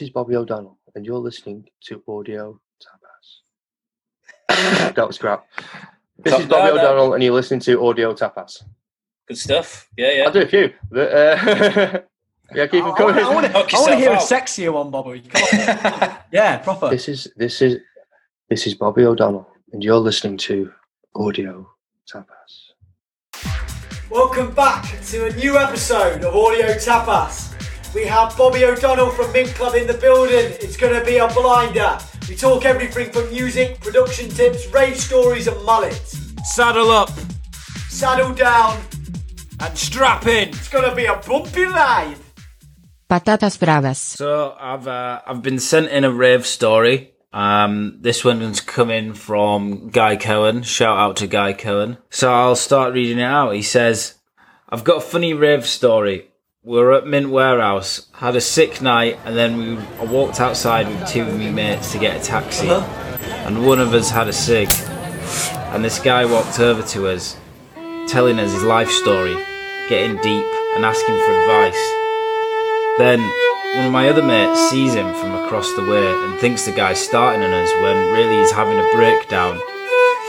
This is Bobby O'Donnell, and you're listening to Audio Tapas. that was crap. This Top is Bobby down, then. O'Donnell, and you're listening to Audio Tapas. Good stuff. Yeah, yeah. I'll do a few. But, uh, yeah, keep them coming. I, coming. want to Knock yourself hear a sexier one, Bobby. On. yeah, proper. This is this is this is Bobby O'Donnell, and you're listening to Audio Tapas. Welcome back to a new episode of Audio Tapas. We have Bobby O'Donnell from Mint Club in the building. It's going to be a blinder. We talk everything from music, production tips, rave stories, and mullets. Saddle up Saddle down. and strap in. It's going to be a bumpy ride. Patatas bravas. So I've uh, I've been sent in a rave story. Um, this one's coming from Guy Cohen. Shout out to Guy Cohen. So I'll start reading it out. He says, "I've got a funny rave story. We were at Mint Warehouse, had a sick night, and then we walked outside with two of my mates to get a taxi, and one of us had a cig, and this guy walked over to us, telling us his life story, getting deep and asking for advice." Then one of my other mates sees him from across the way and thinks the guy's starting on us when really he's having a breakdown.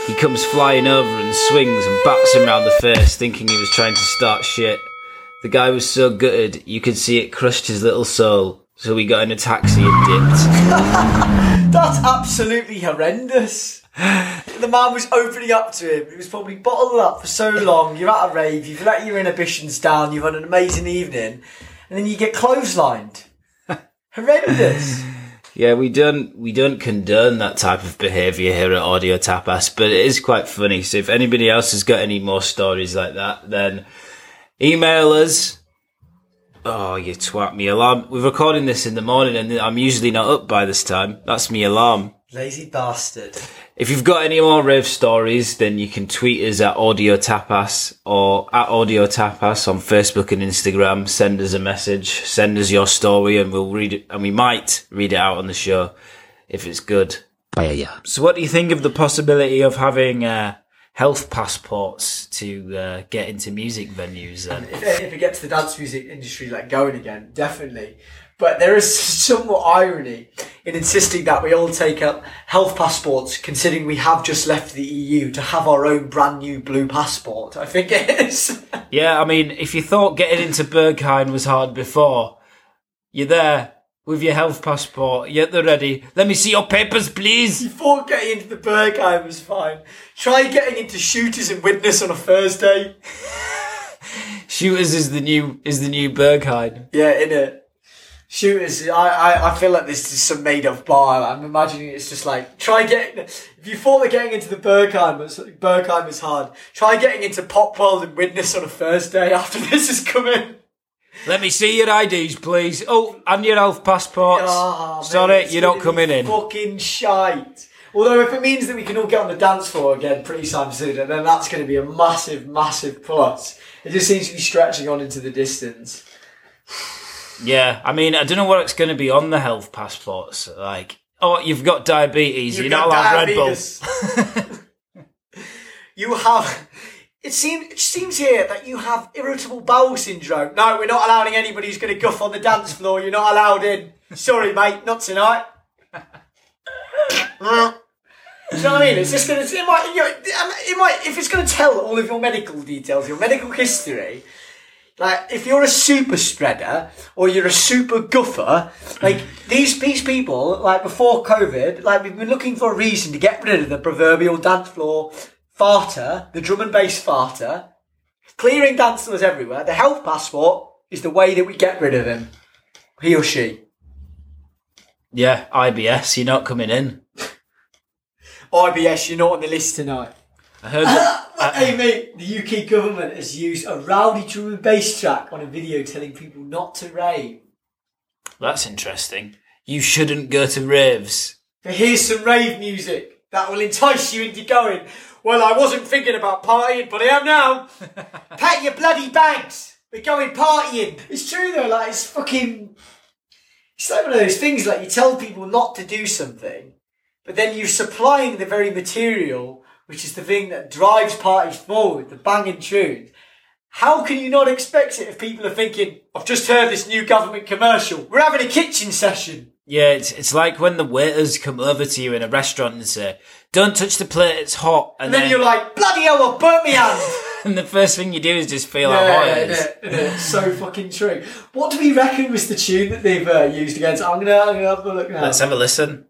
He comes flying over and swings and bats him round the face, thinking he was trying to start shit. The guy was so gutted you could see it crushed his little soul. So we got in a taxi and dipped. That's absolutely horrendous. The man was opening up to him. He was probably bottled up for so long. You're at a rave. You've let your inhibitions down. You've had an amazing evening, and then you get clotheslined. Horrendous. Yeah, we don't we don't condone that type of behaviour here at Audio Tapas, but it is quite funny. So if anybody else has got any more stories like that, then email us. Oh, you twat me alarm. We're recording this in the morning, and I'm usually not up by this time. That's me alarm. Lazy bastard. If you've got any more rave stories, then you can tweet us at Audio Tapas or at Audio Tapas on Facebook and Instagram. Send us a message, send us your story, and we'll read it, and we might read it out on the show if it's good. So, what do you think of the possibility of having uh, health passports to uh, get into music venues? And If, if it gets the dance music industry like going again, definitely. But there is somewhat irony in insisting that we all take up health passports, considering we have just left the EU to have our own brand new blue passport. I think it is. yeah, I mean, if you thought getting into Berghain was hard before, you're there with your health passport. yet they're ready. Let me see your papers, please. Before getting into the Berghain was fine. Try getting into shooters and witness on a Thursday. Shooters is the new is the new Berghain. Yeah, in it. Shooters, I, I, I feel like this is some made up bar. I'm imagining it's just like, try getting, if you thought that getting into the Berghain was, Berghain is hard, try getting into Pop World and Witness on a Thursday after this is coming. Let me see your IDs, please. Oh, and your health passports. Oh, Mate, Sorry, you're not coming in. Fucking shite. Although if it means that we can all get on the dance floor again pretty soon then that's going to be a massive, massive plus. It just seems to be stretching on into the distance. Yeah, I mean, I don't know what it's going to be on the health passports. Like, oh, you've got diabetes. You've You're not allowed Red Bull. you have. It seems it seems here that you have irritable bowel syndrome. No, we're not allowing anybody who's going to guff on the dance floor. You're not allowed in. Sorry, mate, not tonight. Do you know what I mean? It's just going to. It might. You know, um, it might. If it's going to tell all of your medical details, your medical history. Like, if you're a super spreader or you're a super guffer, like these these people, like before COVID, like we've been looking for a reason to get rid of the proverbial dance floor farter, the drum and bass farter, clearing dance floors everywhere. The health passport is the way that we get rid of him, he or she. Yeah, IBS. You're not coming in. IBS, you're not on the list tonight. I heard that. hey mate, the UK government has used a rowdy drum and bass track on a video telling people not to rave. That's interesting. You shouldn't go to raves. But here's some rave music that will entice you into going. Well, I wasn't thinking about partying, but I am now. Pat your bloody bags. We're going partying. It's true though, like it's fucking. It's like one of those things like you tell people not to do something, but then you're supplying the very material, which is the thing that drives parties forward, the banging tunes. How can you not expect it if people are thinking, I've just heard this new government commercial. We're having a kitchen session. Yeah, it's it's like when the waiters come over to you in a restaurant and say, "Don't touch the plate; it's hot," and, And then you're like, bloody hell, I burnt me hand. and the first thing you do is just feel how hot Yeah, it is. innit, innit? so fucking true. What do we reckon was the tune that they've uh, used against? I'm gonna, I'm gonna have a look now. Let's have a listen.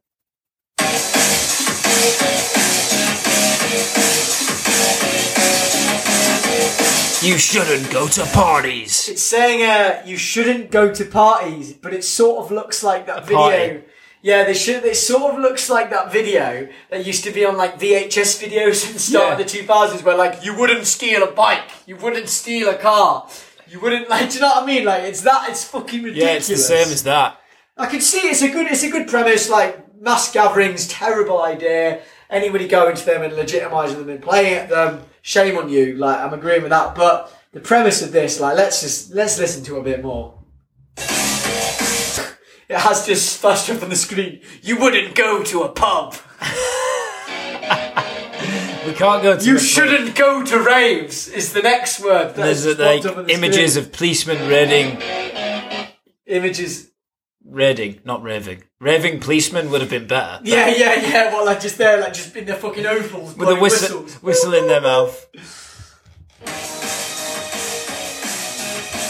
You shouldn't go to parties. It's saying uh, you shouldn't go to parties, but it sort of looks like that video. party. Yeah, they should. It sort of looks like that video that used to be on like VHS videos at the start Yeah. of the two thousands, where like you wouldn't steal a bike, you wouldn't steal a car, you wouldn't like. Do you know what I mean? Like it's that. It's fucking ridiculous. Yeah, it's the same as that. I can see it's a good. It's a good premise. Like mass gatherings, terrible idea. Anybody going to them and legitimising them and playing at them, shame on you. Like I'm agreeing with that. But the premise of this, like, let's just let's listen to a bit more. It has just flashed up on the screen. You wouldn't go to a pub. We can't go to. You the- shouldn't go to raves. Is the next word. that There's uh, like up on the images screen. of policemen raiding, images. raiding, not raving. Raving policemen would have been better. Yeah, yeah, yeah. Well, like just there, like just in their fucking ovals, With a whistle, whistles. whistle in their mouth.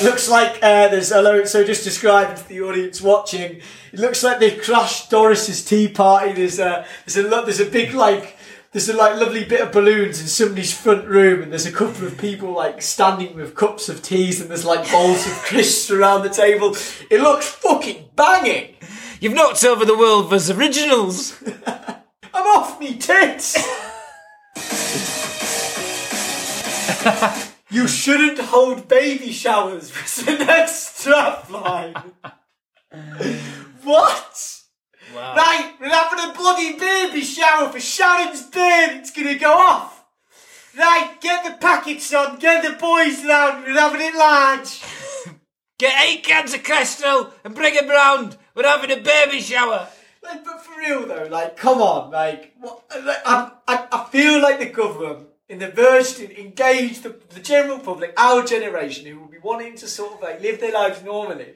Looks like uh, there's hello. So just describing to the audience watching, it looks like they've crashed Doris's tea party. There's a there's a lo- there's a big like there's a like lovely bit of balloons in somebody's front room, and there's a couple of people like standing with cups of teas, and there's like bowls of crisps around the table. It looks fucking banging. You've knocked over the world as originals. I'm off me tits. you shouldn't hold baby showers was the next strap line. what? Wow. Right, we're having a bloody baby shower for Sharon's baby. It's gonna go off. Right, get the packets on, get the boys round, we're having it large. Get eight cans of Crystal and bring them round. We're having a baby shower. Like, but for real though, like, come on, like, what, like I, I, I feel like the government, in the verge to engage the, the general public, our generation, who will be wanting to sort of like live their lives normally,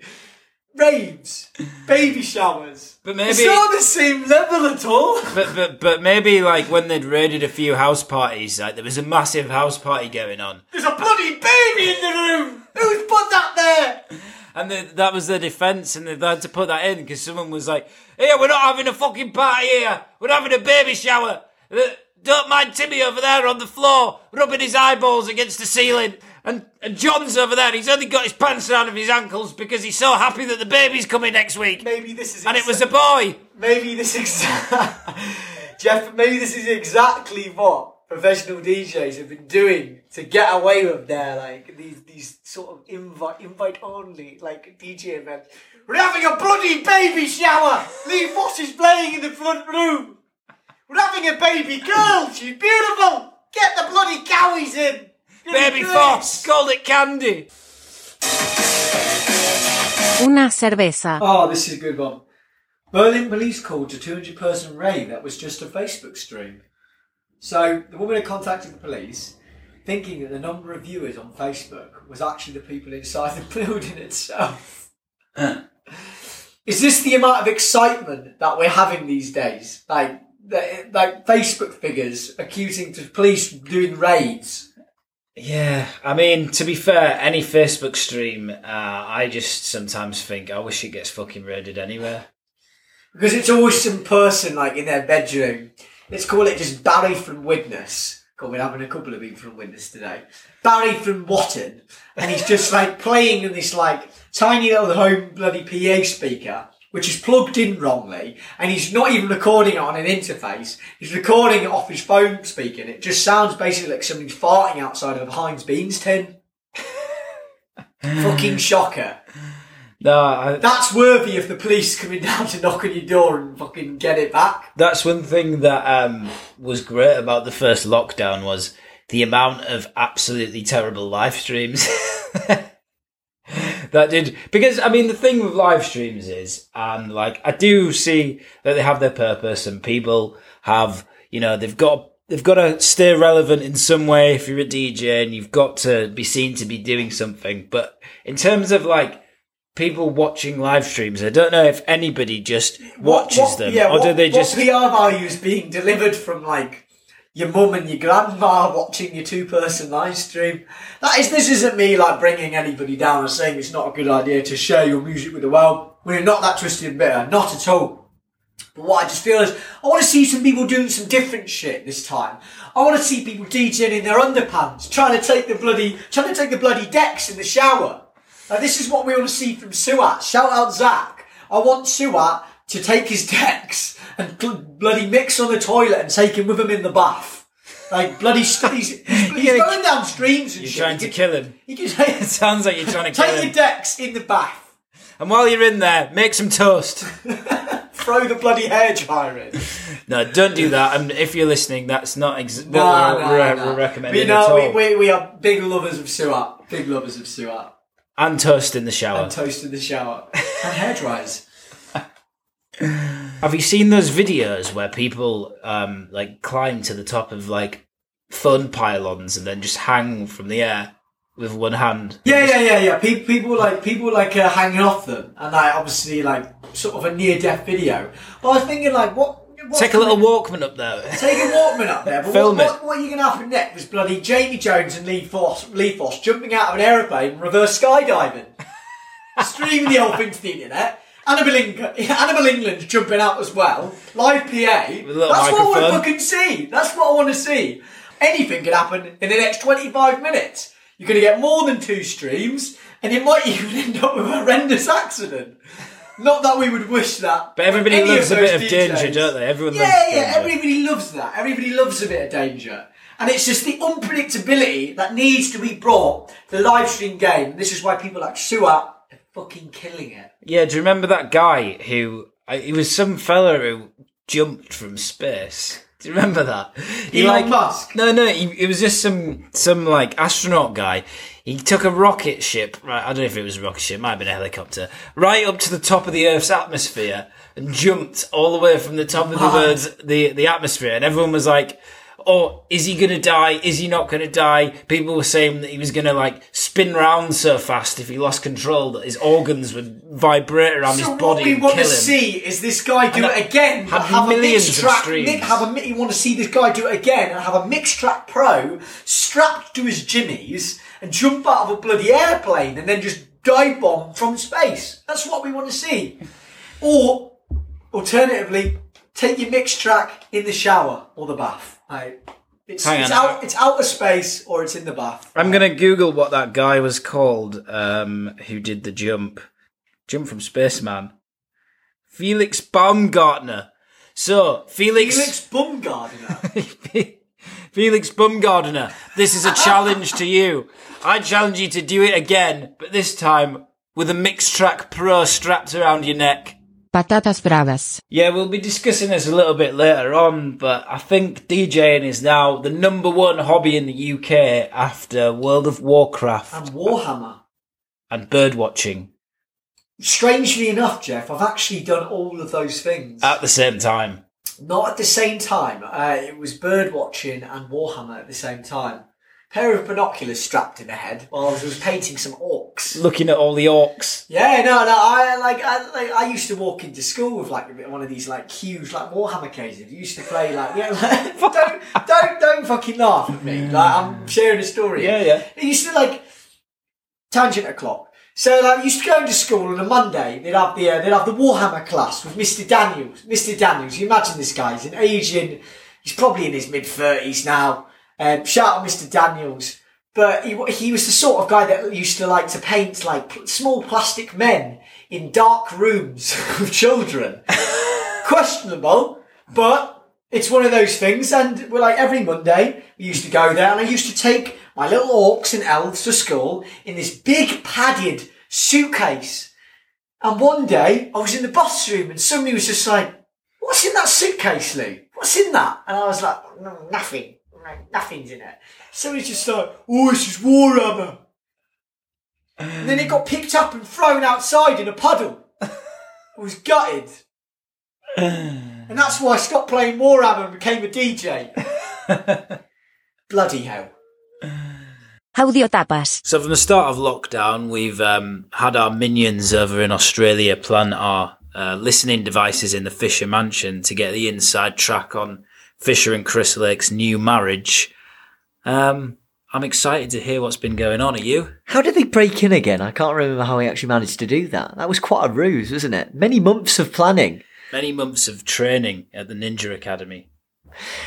raves, baby showers. But maybe- it's not the same level at all. But but but maybe like when they'd raided a few house parties, like there was a massive house party going on, There's a bloody baby in the room. Who's put that there? and the, that was their defence, and they had to put that in because someone was like, "Here, we're not having a fucking party here. We're having a baby shower. Uh, Don't mind Timmy over there on the floor, rubbing his eyeballs against the ceiling." And, and John's over there. He's only got his pants down of his ankles because he's so happy that the baby's coming next week. Maybe this is. And it was a boy. Maybe this is Jeff. Maybe this is exactly what professional DJs have been doing to get away with their like these these sort of invite invite only like DJ events. We're having a bloody baby shower. Lee Foss is playing in the front room. We're having a baby girl. She's beautiful. Get the bloody cowies in. Baby Foss called it candy. Una cerveza. Oh, this is a good one. Berlin police called to 200 person rave that was just a Facebook stream. So the woman had contacted the police, thinking that the number of viewers on Facebook was actually the people inside the building itself. is this the amount of excitement that we're having these days? Like, the, like Facebook figures accusing the police doing raids. Yeah, I mean, to be fair, any Facebook stream, uh, I just sometimes think I wish it gets fucking raided anywhere. Because it's always some person like in their bedroom. Let's call it just Barry from Widnes. God, we're having a couple of people from Widnes today. Barry from Watton. And he's just like playing in this like tiny little home bloody PA speaker, which is plugged in wrongly. And he's not even recording it on an interface. He's recording it off his phone speaker. And it just sounds basically like somebody's farting outside of a Heinz Beans tin. Fucking shocker. No, I, That's worthy of the police coming down to knock on your door and fucking get it back. that's one thing that um, was great about the first lockdown was the amount of absolutely terrible live streams. that did because I mean the thing with live streams is and like I do see that they have their purpose and people have you know they've got they've got to stay relevant in some way if you're a DJ and you've got to be seen to be doing something but in terms of like people watching live streams. I don't know if anybody just watches What- what- them yeah, or do they just. What PR values being delivered from like your mum and your grandma watching your two-person live stream? That is, this isn't me like bringing anybody down or saying it's not a good idea to share your music with the world. We're not that twisted and bitter, not at all. But what I just feel is, I want to see some people doing some different shit this time. I want to see people DJing in their underpants, trying to take the bloody, trying to take the bloody decks in the shower. Now, this is what we want to see from Suat. Shout out Zach. I want Suat to take his decks and bl- bloody mix on the toilet and take him with him in the bath. Like bloody, st- he's, he's, You're going down streams and You're shit. trying to kill him. He can take, It sounds like you're trying to kill him. take your decks in the bath. And while you're in there, make some toast. Throw the bloody hairdryer in. No, don't do that. And if you're listening, that's not ex- what we're, no, we're, no. we're recommending We at all. know we, we, we are big lovers of Suat. Big lovers of Suat. and toast in the shower. And toast in the shower. and hairdryers. Have you seen those videos where people um like climb to the top of like fun pylons and then just hang from the air with one hand? Yeah, yeah, yeah, yeah. People, people like people like uh, hanging off them, and like obviously like sort of a near death video. But I was thinking like, what? Take a little Walkman up there. Take a Walkman up there. But Film what, it. what, what are you going to happen next? Was bloody Jamie Jones and Lee Foss, Lee Foss jumping out of an aeroplane, reverse skydiving, streaming the whole thing to the internet. Annabelle, Eng- Anabel Englund jumping out as well. Live PA. That's little what I want to fucking see. That's what I want to see. Anything could happen in the next 25 minutes. You're going to get more than two streams, and it might even end up with a horrendous accident. Not that we would wish that. But everybody loves a bit of danger, don't they? Everyone Yeah, loves yeah, danger. everybody loves that. Everybody loves a bit of danger. And it's just the unpredictability that needs to be brought to the live stream game. This is why people like Suat fucking killing it. Yeah, do you remember that guy who he was some fella who jumped from space? Do you remember that? He Elon Musk? No, no, he, it was just some some like astronaut guy. He took a rocket ship, right? I don't know if it was a rocket ship, might have been a helicopter, right up to the top of the Earth's atmosphere and jumped all the way from the top of the. Earth's the the atmosphere, and everyone was like. Oh, is he gonna die? Is he not gonna die? People were saying that he was gonna like spin round so fast if he lost control that his organs would vibrate around So his body. what we want to him. see is this guy do And it again, have a millions mixed of track. streams. mi- Have a you want to see this guy do it again and have a Mixtrack Pro strapped to his jimmies and jump out of a bloody airplane and then just dive bomb from space. That's what we want to see. Or alternatively, take your Mixtrack in the shower or the bath. It's, Hang it's on. out. It's out of space or it's in the bath. I'm gonna Google what that guy was called um, who did the jump, jump from Spaceman. Felix Baumgartner. So Felix Felix Bumgardner. Felix Baumgartner, this is a challenge to you. I challenge you to do it again, but this time with a Mixtrack Pro strapped around your neck. Patatas bravas. Yeah, we'll be discussing this a little bit later on, but I think DJing is now the number one hobby in the UK after World of Warcraft and Warhammer. and bird watching Strangely enough, Jeff, I've actually done all of those things. at the same time. Not at the same time. Uh, it was bird watching and Warhammer at the same time. Pair of binoculars strapped in the head while I was painting some orcs. Looking at all the orcs. Yeah, no, no. I like, I like, I used to walk into school with like one of these like huge like Warhammer cases. I used to play like, yeah, like, don't, don't, don't fucking laugh at me. Like I'm sharing a story. Yeah, yeah. It used to like tangent o'clock. So like, I used to go into school on a Monday. They'd have the uh, they'd have the Warhammer class with Mr. Daniels. Mr. Daniels, you imagine this guy? He's an Asian. He's probably in his mid thirties now. Um, shout out Mr. Daniels. But he he was the sort of guy that used to like to paint like small plastic men in dark rooms with children. Questionable, but it's one of those things. And we're like every Monday we used to go there, and I used to take my little orcs and elves to school in this big padded suitcase. And one day I was in the bus room, and somebody was just like, "What's in that suitcase, Lou? What's in that?" And I was like, "Nothing. No, Nothing's in it." So he's just like, "Oh, it's just Warhammer." And then it got picked up and thrown outside in a puddle. I was gutted. And that's why I stopped playing Warhammer and became a DJ. Bloody hell. How Audio tapas. So from the start of lockdown, we've um, had our minions over in Australia plant our uh, listening devices in the Fisher Mansion to get the inside track on Fisher and Chris Lake's new marriage. Um, I'm excited to hear what's been going on. Are you? How did they break in again? I can't remember how he actually managed to do that. That was quite a ruse, wasn't it? Many months of planning. Many months of training at the Ninja Academy.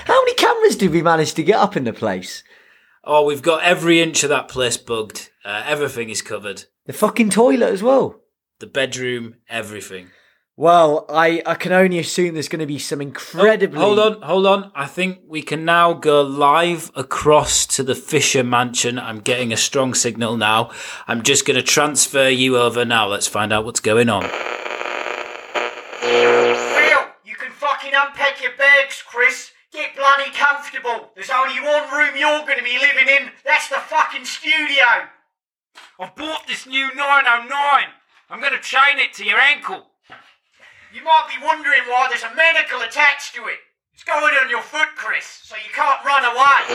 How many cameras did we manage to get up in the place? Oh, we've got every inch of that place bugged. Uh, everything is covered. The fucking toilet as well. The bedroom, everything. Well, I, I can only assume there's going to be some incredibly. Oh, hold on, hold on. I think we can now go live across to the Fisher Mansion. I'm getting a strong signal now. I'm just going to transfer you over now. Let's find out what's going on. Will, you can fucking unpack your bags, Chris. Get bloody comfortable. There's only one room you're going to be living in. That's the fucking studio. I've bought this new 909. I'm going to chain it to your ankle. You might be wondering why there's a manacle attached to it. It's going on your foot, Chris, so you can't run away.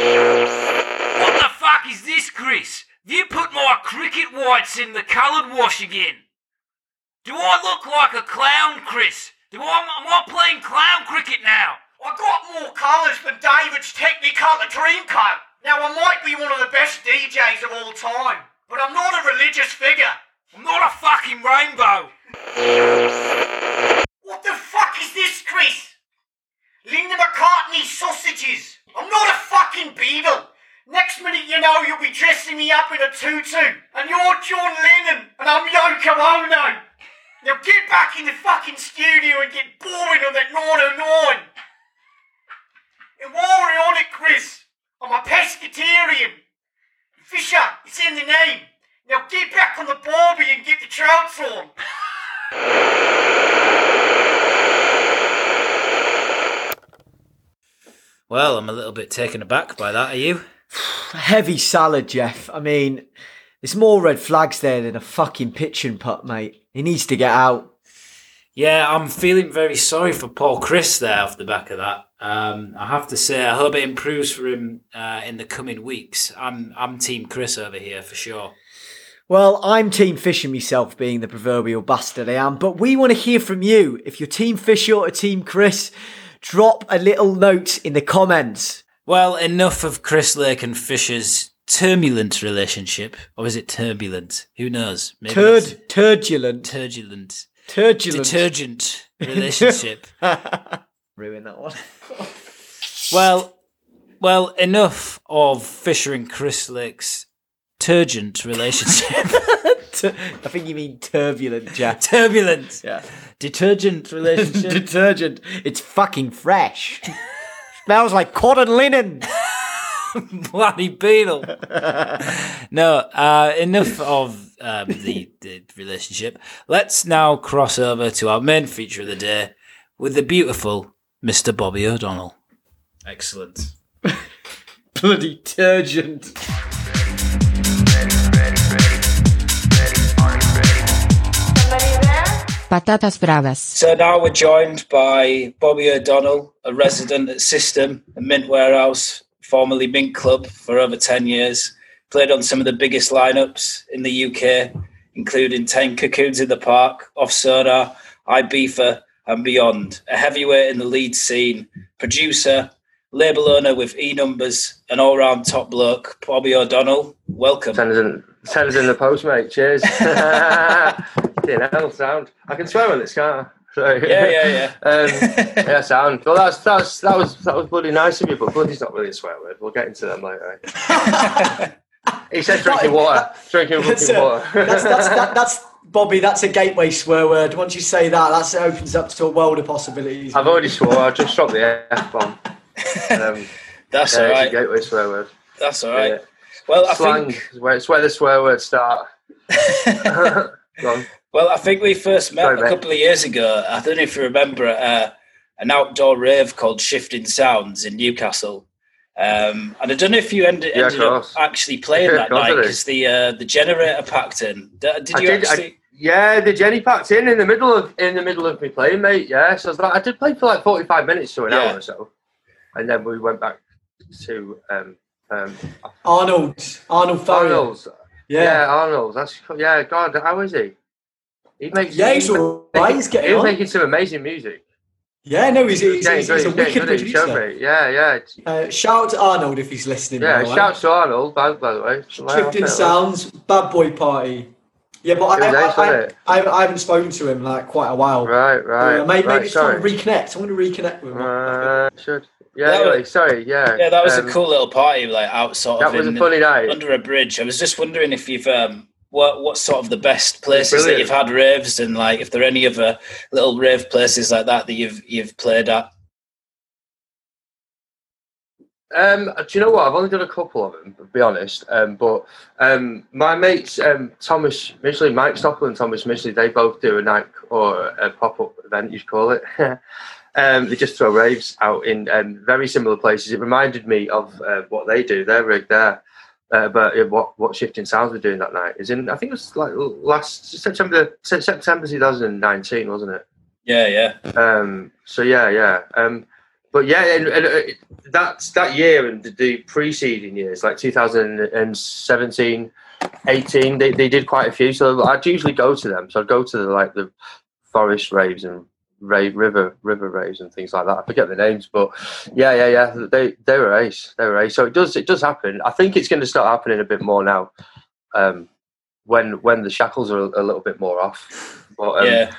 What the fuck is this, Chris? You put my cricket whites in the coloured wash again? Do I look like a clown, Chris? Do I, am I playing clown cricket now? I got more colours than David's Technicolor Dreamcoat. Now, I might be one of the best DJs of all time, but I'm not a religious figure. I'm not a fucking rainbow. Linda McCartney sausages. I'm not a fucking Beatle. Next minute, you know, you'll be dressing me up in a tutu, and you're John Lennon, and I'm Yoko Ono. Now get back in the fucking studio and get boring on that 909. And while we're on it, Chris, I'm a pescatarian. Fisher, it's in the name. Now get back on the barbie and get the trouts on. Well, I'm a little bit taken aback by that. Are you? Heavy salad, Jeff. I mean, there's more red flags there than a fucking pitching putt, mate. He needs to get out. Yeah, I'm feeling very sorry for Paul Chris there off the back of that. Um, I have to say, I hope it improves for him uh, in the coming weeks. I'm I'm Team Chris over here for sure. Well, I'm Team Fisher myself, being the proverbial bastard I am, but we want to hear from you. If you're Team Fisher or Team Chris, drop a little note in the comments. Well, enough of Chris Lake and Fisher's turbulent relationship, or is it turbulent? Who knows? Maybe Turd, turbulent, turbulent, turbulent. detergent relationship. Ruin that one. well, well, enough of Fisher and Chris Lake's turgent relationship. I think you mean turbulent, Jack. turbulent, Yeah. detergent relationship. Detergent. It's fucking fresh. Smells like cotton linen. bloody beetle. no, uh, enough of um, the, the relationship. Let's now cross over to our main feature of the day with the beautiful Mr. Bobby O'Donnell. Excellent. Bloody turgent. Patatas bravas. So now we're joined by Bobby O'Donnell, a resident at System, a mint warehouse, formerly Mint Club for over 10 years. Played on some of the biggest lineups in the UK, including 10 Cocoons in the Park, Off Soda, Ibiza, and beyond. A heavyweight in the lead scene, producer, label owner with E numbers, an all round top bloke, Bobby O'Donnell. Welcome. Send us in, send us in the post, mate. Cheers. you know, sound. I can swear on this, can't I? So, Yeah, yeah, yeah. um, yeah, sound. Well, that's, that's that was that was bloody nice of you, but bloody's not really a swear word. We'll get into them later. he said drinking water, drinking fucking water. that's, that's, that, that's Bobby. That's a gateway swear word. Once you say that, that opens up to a world of possibilities. I've already swore. I just dropped the f bomb. Um, That's yeah, all a gateway swear word. That's all right. Yeah. Well, I Slang think. is where it's where the swear words start. Go on. Well, I think we first met Sorry, a couple of years ago. I don't know if you remember uh, an outdoor rave called Shifting Sounds in Newcastle. Um, and I don't know if you ended, Yeah, ended up actually playing Yeah, that of course I night because the uh, the generator packed in. D- Did you did- I- Yeah, the Jenny packed in in the middle of in the middle of me playing, mate. Yeah, so I, was like, I did play for like forty five minutes to an Yeah. hour or so, and then we went back to um, Um, Arnold, Arnold Ferrier. Arnold's. Yeah. Yeah, Arnold's. That's yeah. God, how is he? He makes. Yeah, he's he- all right, he's getting He was on. making some amazing music. Yeah, no, he's, he's, getting he's, he's a wicked good, he producer. me. Yeah, yeah, Uh, shout out to Arnold if he's listening. by yeah. the way. To Arnold, by, by the way. Clifton Sounds, Bad Boy Party. Yeah, but I, It was I, nice, I, wasn't? I, I haven't spoken to him like quite a while. Right, right. Uh, maybe right, maybe it's time to reconnect. I want to reconnect with him. Uh, should. Yeah, That anyway, was- sorry, yeah. Yeah, that was um, a cool little party, like out sort That of was a funny night. under a bridge. I was just wondering if you've um, what what sort of the best places that you've had raves, and like if there are any other little rave places like that that you've you've played at. Um, do you know what? I've only done a couple of them, to be honest. Um, but um, my mates, um, Thomas Midgley, Mike Stockwell and Thomas Midgley, they both do a night or a pop up event, you should call it. um, they just throw raves out in um, very similar places. It reminded me of uh, what they do. They're rigged there. Uh, but uh, what what shifting sounds were doing that night is in I think it was like last September September 2019 wasn't it Yeah, yeah, um, so yeah, yeah. Um, but yeah, and, and uh, that's that year and the, the preceding years, like 2017, 18, they, they did quite a few. So I'd usually go to them. So I'd go to the, like the forest raves and river river raves and things like that. I forget the names, but yeah, yeah, yeah. They they were ace. They were ace. So it does it does happen. I think it's going to start happening a bit more now. Um, when when the shackles are a, a little bit more off. But um, yeah.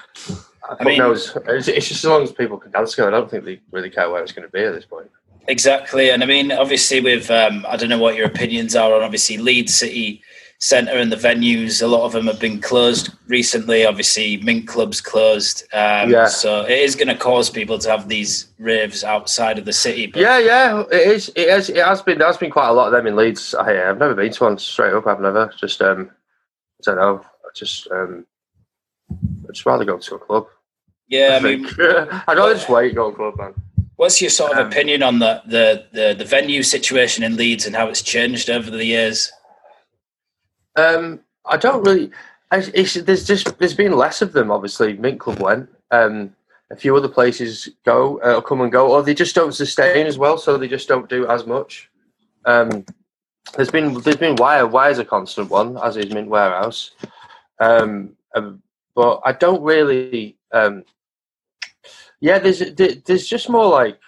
I, mean- knows. It's, it's just as long as people can dance together. I don't think they really care where it's going to be at this point. Exactly, and I mean, obviously, with um, I don't know what your opinions are on obviously Leeds City Centre and the venues. A lot of them have been closed recently. Obviously, Mint Club's closed, um, Yeah. so it is going to cause people to have these raves outside of the city. But Yeah, yeah, it is. It has. It has been. There's been quite a lot of them in Leeds. I, I've never been to one straight up. I've never. Just um, I don't know. I just um, I'd just rather go to a club. yeah, I think. mean, I'd rather just wait, go to a club, man. what's your sort of Um, opinion on the, the the the venue situation in Leeds and how it's changed over the years? Um, I don't really. It's, there's just there's been less of them. Obviously, Mint Club went. Um, a few other places go uh, come and go, or they just don't sustain as well, so they just don't do as much. Um, there's been there's been Wire. Wire's a constant one, as is Mint Warehouse. Um, um, but I don't really. Um, yeah, there's there's just more like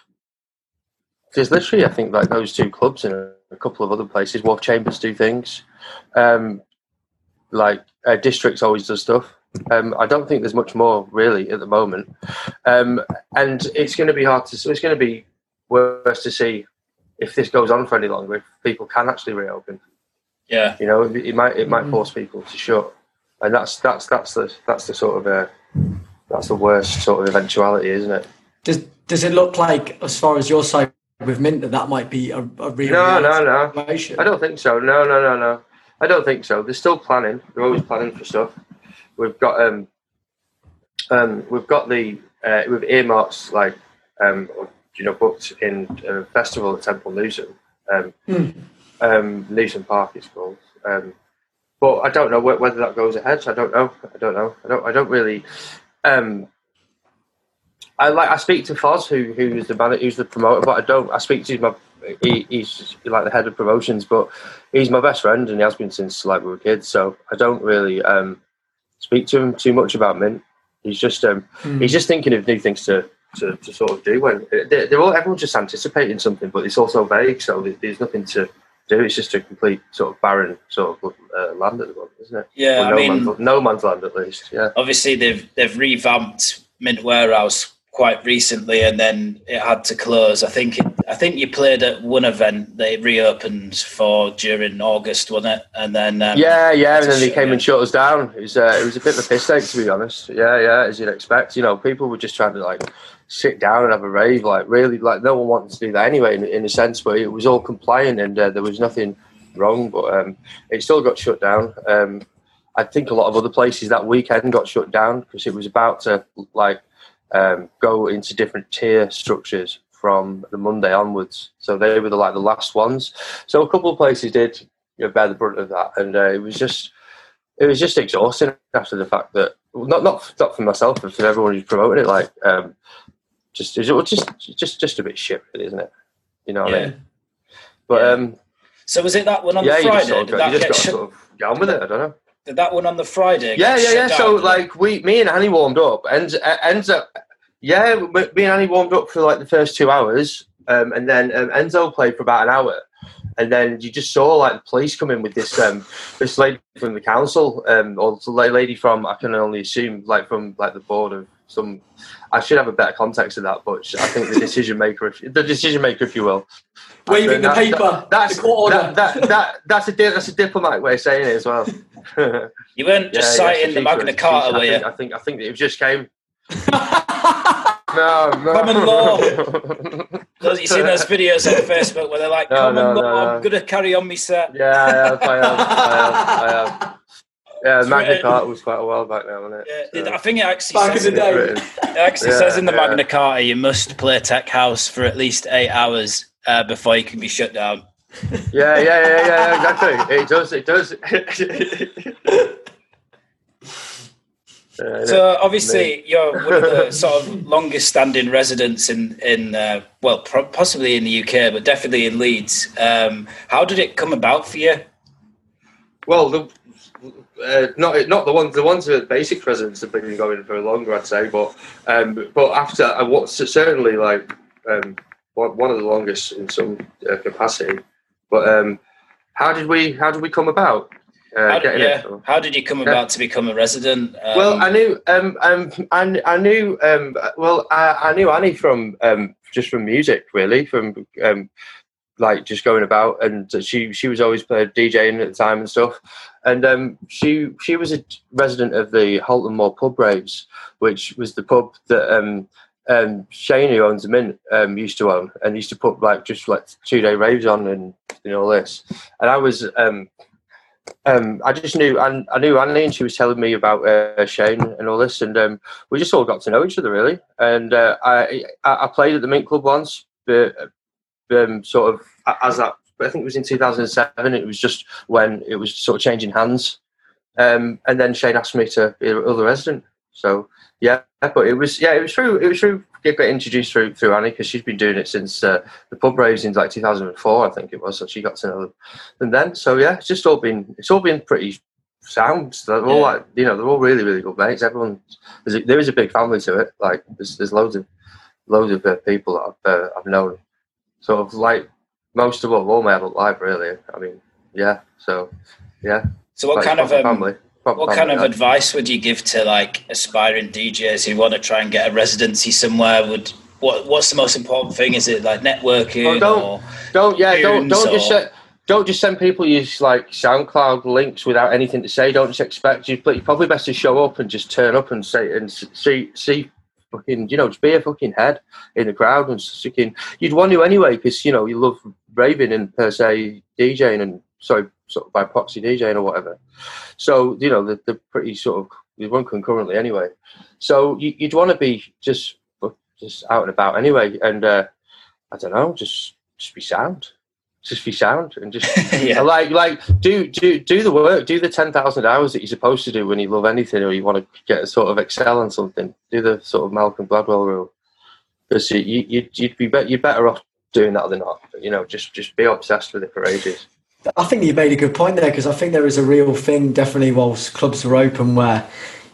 there's literally I think like those two clubs and a couple of other places. Wharf Chambers do things. Um, like uh, districts always does stuff. Um, I don't think there's much more really at the moment, um, and it's going to be hard to. So it's going to be worse to see if this goes on for any longer. If people can actually reopen, Yeah, you know, it, it might it might force people to shut, and that's that's that's the that's the sort of uh, that's the worst sort of eventuality, isn't it? Does does it look like, as far as your side with Mint, that that might be a, a real No, no, no. situation? I don't think so. No, no, no, no. I don't think so. They're still planning. They're always planning for stuff. We've got um, um, we've got the uh, we've earmarks like um, you know, booked in a festival at Temple Newsam. Um, um, Newsam Park, it's called. Um, but I don't know wh- whether that goes ahead. So I don't know. I don't know. I don't. I don't really. Um, I like. I speak to Foz, who who is the man, who's the promoter, but I don't. I speak to my. He, he's like the head of promotions, but he's my best friend, and he has been since like we were kids. So I don't really um, speak to him too much about Mint. He's just um, he's just thinking of new things to, to, to sort of do. When they're, they're all everyone's just anticipating something, but it's also vague, so there's nothing to do. It's just a complete sort of barren sort of uh, land at the moment, isn't it? Yeah, Well, I mean- man's, no man's land at least. Yeah. obviously they've they've revamped Mint Warehouse quite recently, and then it had to close. I think it, I think you played at one event they reopened for during August, wasn't it? And then um, Yeah, yeah, and then they came down. and shut us down. It was uh, it was a bit of a piss take to be honest. Yeah, yeah, as you'd expect. You know, people were just trying to like sit down and have a rave. Like really, like no one wanted to do that anyway. In, in a sense, but it was all compliant and uh, there was nothing wrong. But um, it still got shut down. Um, I think a lot of other places that weekend got shut down because it was about to like um, go into different tier structures from the Monday onwards. So they were the, like the last ones. So a couple of places did you know, bear the brunt of that, and uh, it was just it was just exhausting after the fact that not not not for myself, but for everyone who's promoting it. Like um, just it was just just just a bit shit, really, isn't it? You know what I Yeah. mean? But Yeah. um, So was it that one on yeah, the you Friday? just, sort of, did, got- that you just got shut- sort of with it. I don't know. did that one on the Friday? Yeah, yeah, yeah. So like we, me and Annie warmed up. Ends uh, ends up. Yeah, me me and Annie warmed up for like the first two hours, um, and then um, Enzo played for about an hour, and then you just saw like the police come in with this um, this lady from the council, um, or the lady from I can only assume like from like the board of some. I should have a better context of that, but I think the decision maker, if, the decision maker, if you will, Waving the That- paper, that- that's the court order. that, that, that, that's a that's a diplomatic way of saying it as well. you weren't just Yeah, yeah, citing the she Magna was- Carta, were you? I think I think it just came. no, no. Common law. Those- You seen those videos on Facebook where they're like, No, "Common no, no, law, no. I'm gonna carry on me set." Yeah, I have, I have, I have, I have. Yeah, It's Magna Carta was quite a while back now, wasn't it? Yeah, So, I think it actually Back in says the in day. written. It actually Yeah, says in the yeah. Magna Carta you must play Tech House for at least eight hours uh, before you can be shut down. Yeah, yeah, yeah, yeah, exactly. It does, it does. Uh, So obviously you're one of the sort of longest standing residents in in uh, well pro- possibly in the UK, but definitely in Leeds. Um, how did it come about for you? Well, the, uh, not not the ones the ones that basic residents have been going for longer, I'd say. But um, but after I was certainly like um, one one of the longest in some uh, capacity. But um, how did we how did we come about uh, How did, yeah, how did you come about to become a resident? Um, Well, I knew, um, um, I, I knew, um, well, I, I knew Annie from um, just from music, really, from um, like just going about, and she she was always DJing at the time and stuff, and um, she she was a resident of the Halton Moor pub raves, which was the pub that um, um, Shane, who owns the Mint, um, used to own, and used to put like just like two day raves on and know all this, and I was. Um, um, I just knew I, I knew Annie, and she was telling me about uh, Shane and all this, and um, we just all got to know each other really. And uh, I I played at the Mint Club once, but um, sort of as that. I think it was in 2007. It was just when it was sort of changing hands, um, and then Shane asked me to be another resident. So yeah, but it was yeah, it was through it was through get introduced through through Annie because she's been doing it since uh, the pub raves in like 2004, I think it was. So she got to know them, and then so yeah, it's just all been it's all been pretty sound. They're all Yeah. like you know they're all really really good mates. Everyone there's a, there is a big family to it. Like there's there's loads of loads of uh, people that I've uh, I've known, sort of like most of all all my adult life really. I mean yeah, so yeah. so what like, kind of um, family? What kind of advice would you give to like aspiring DJs who want to try and get a residency somewhere? Would what what's the most important thing? Is it like networking Oh, don't- or Don't yeah, don't don't just or- say, don't just send people you like SoundCloud links without anything to say. Don't just expect you. But probably best to show up and just turn up and say and see see fucking you know just be a fucking head in the crowd and fucking you'd want to anyway because you know you love raving and per se DJing and sorry sort of by proxy DJing or whatever. So you know they're, they're pretty sort of they run concurrently anyway. So you, you'd want to be just just out and about anyway, and uh, I don't know, just just be sound, just be sound, and just yeah. like like do do do the work, do the ten thousand hours that you're supposed to do when you love anything or you want to get a sort of excel on something. Do the sort of Malcolm Gladwell rule, because you, you you'd, you'd be you're better off doing that than not. You know, just just be obsessed with it for ages. I think you made a good point there because I think there is a real thing, definitely, whilst clubs are open, where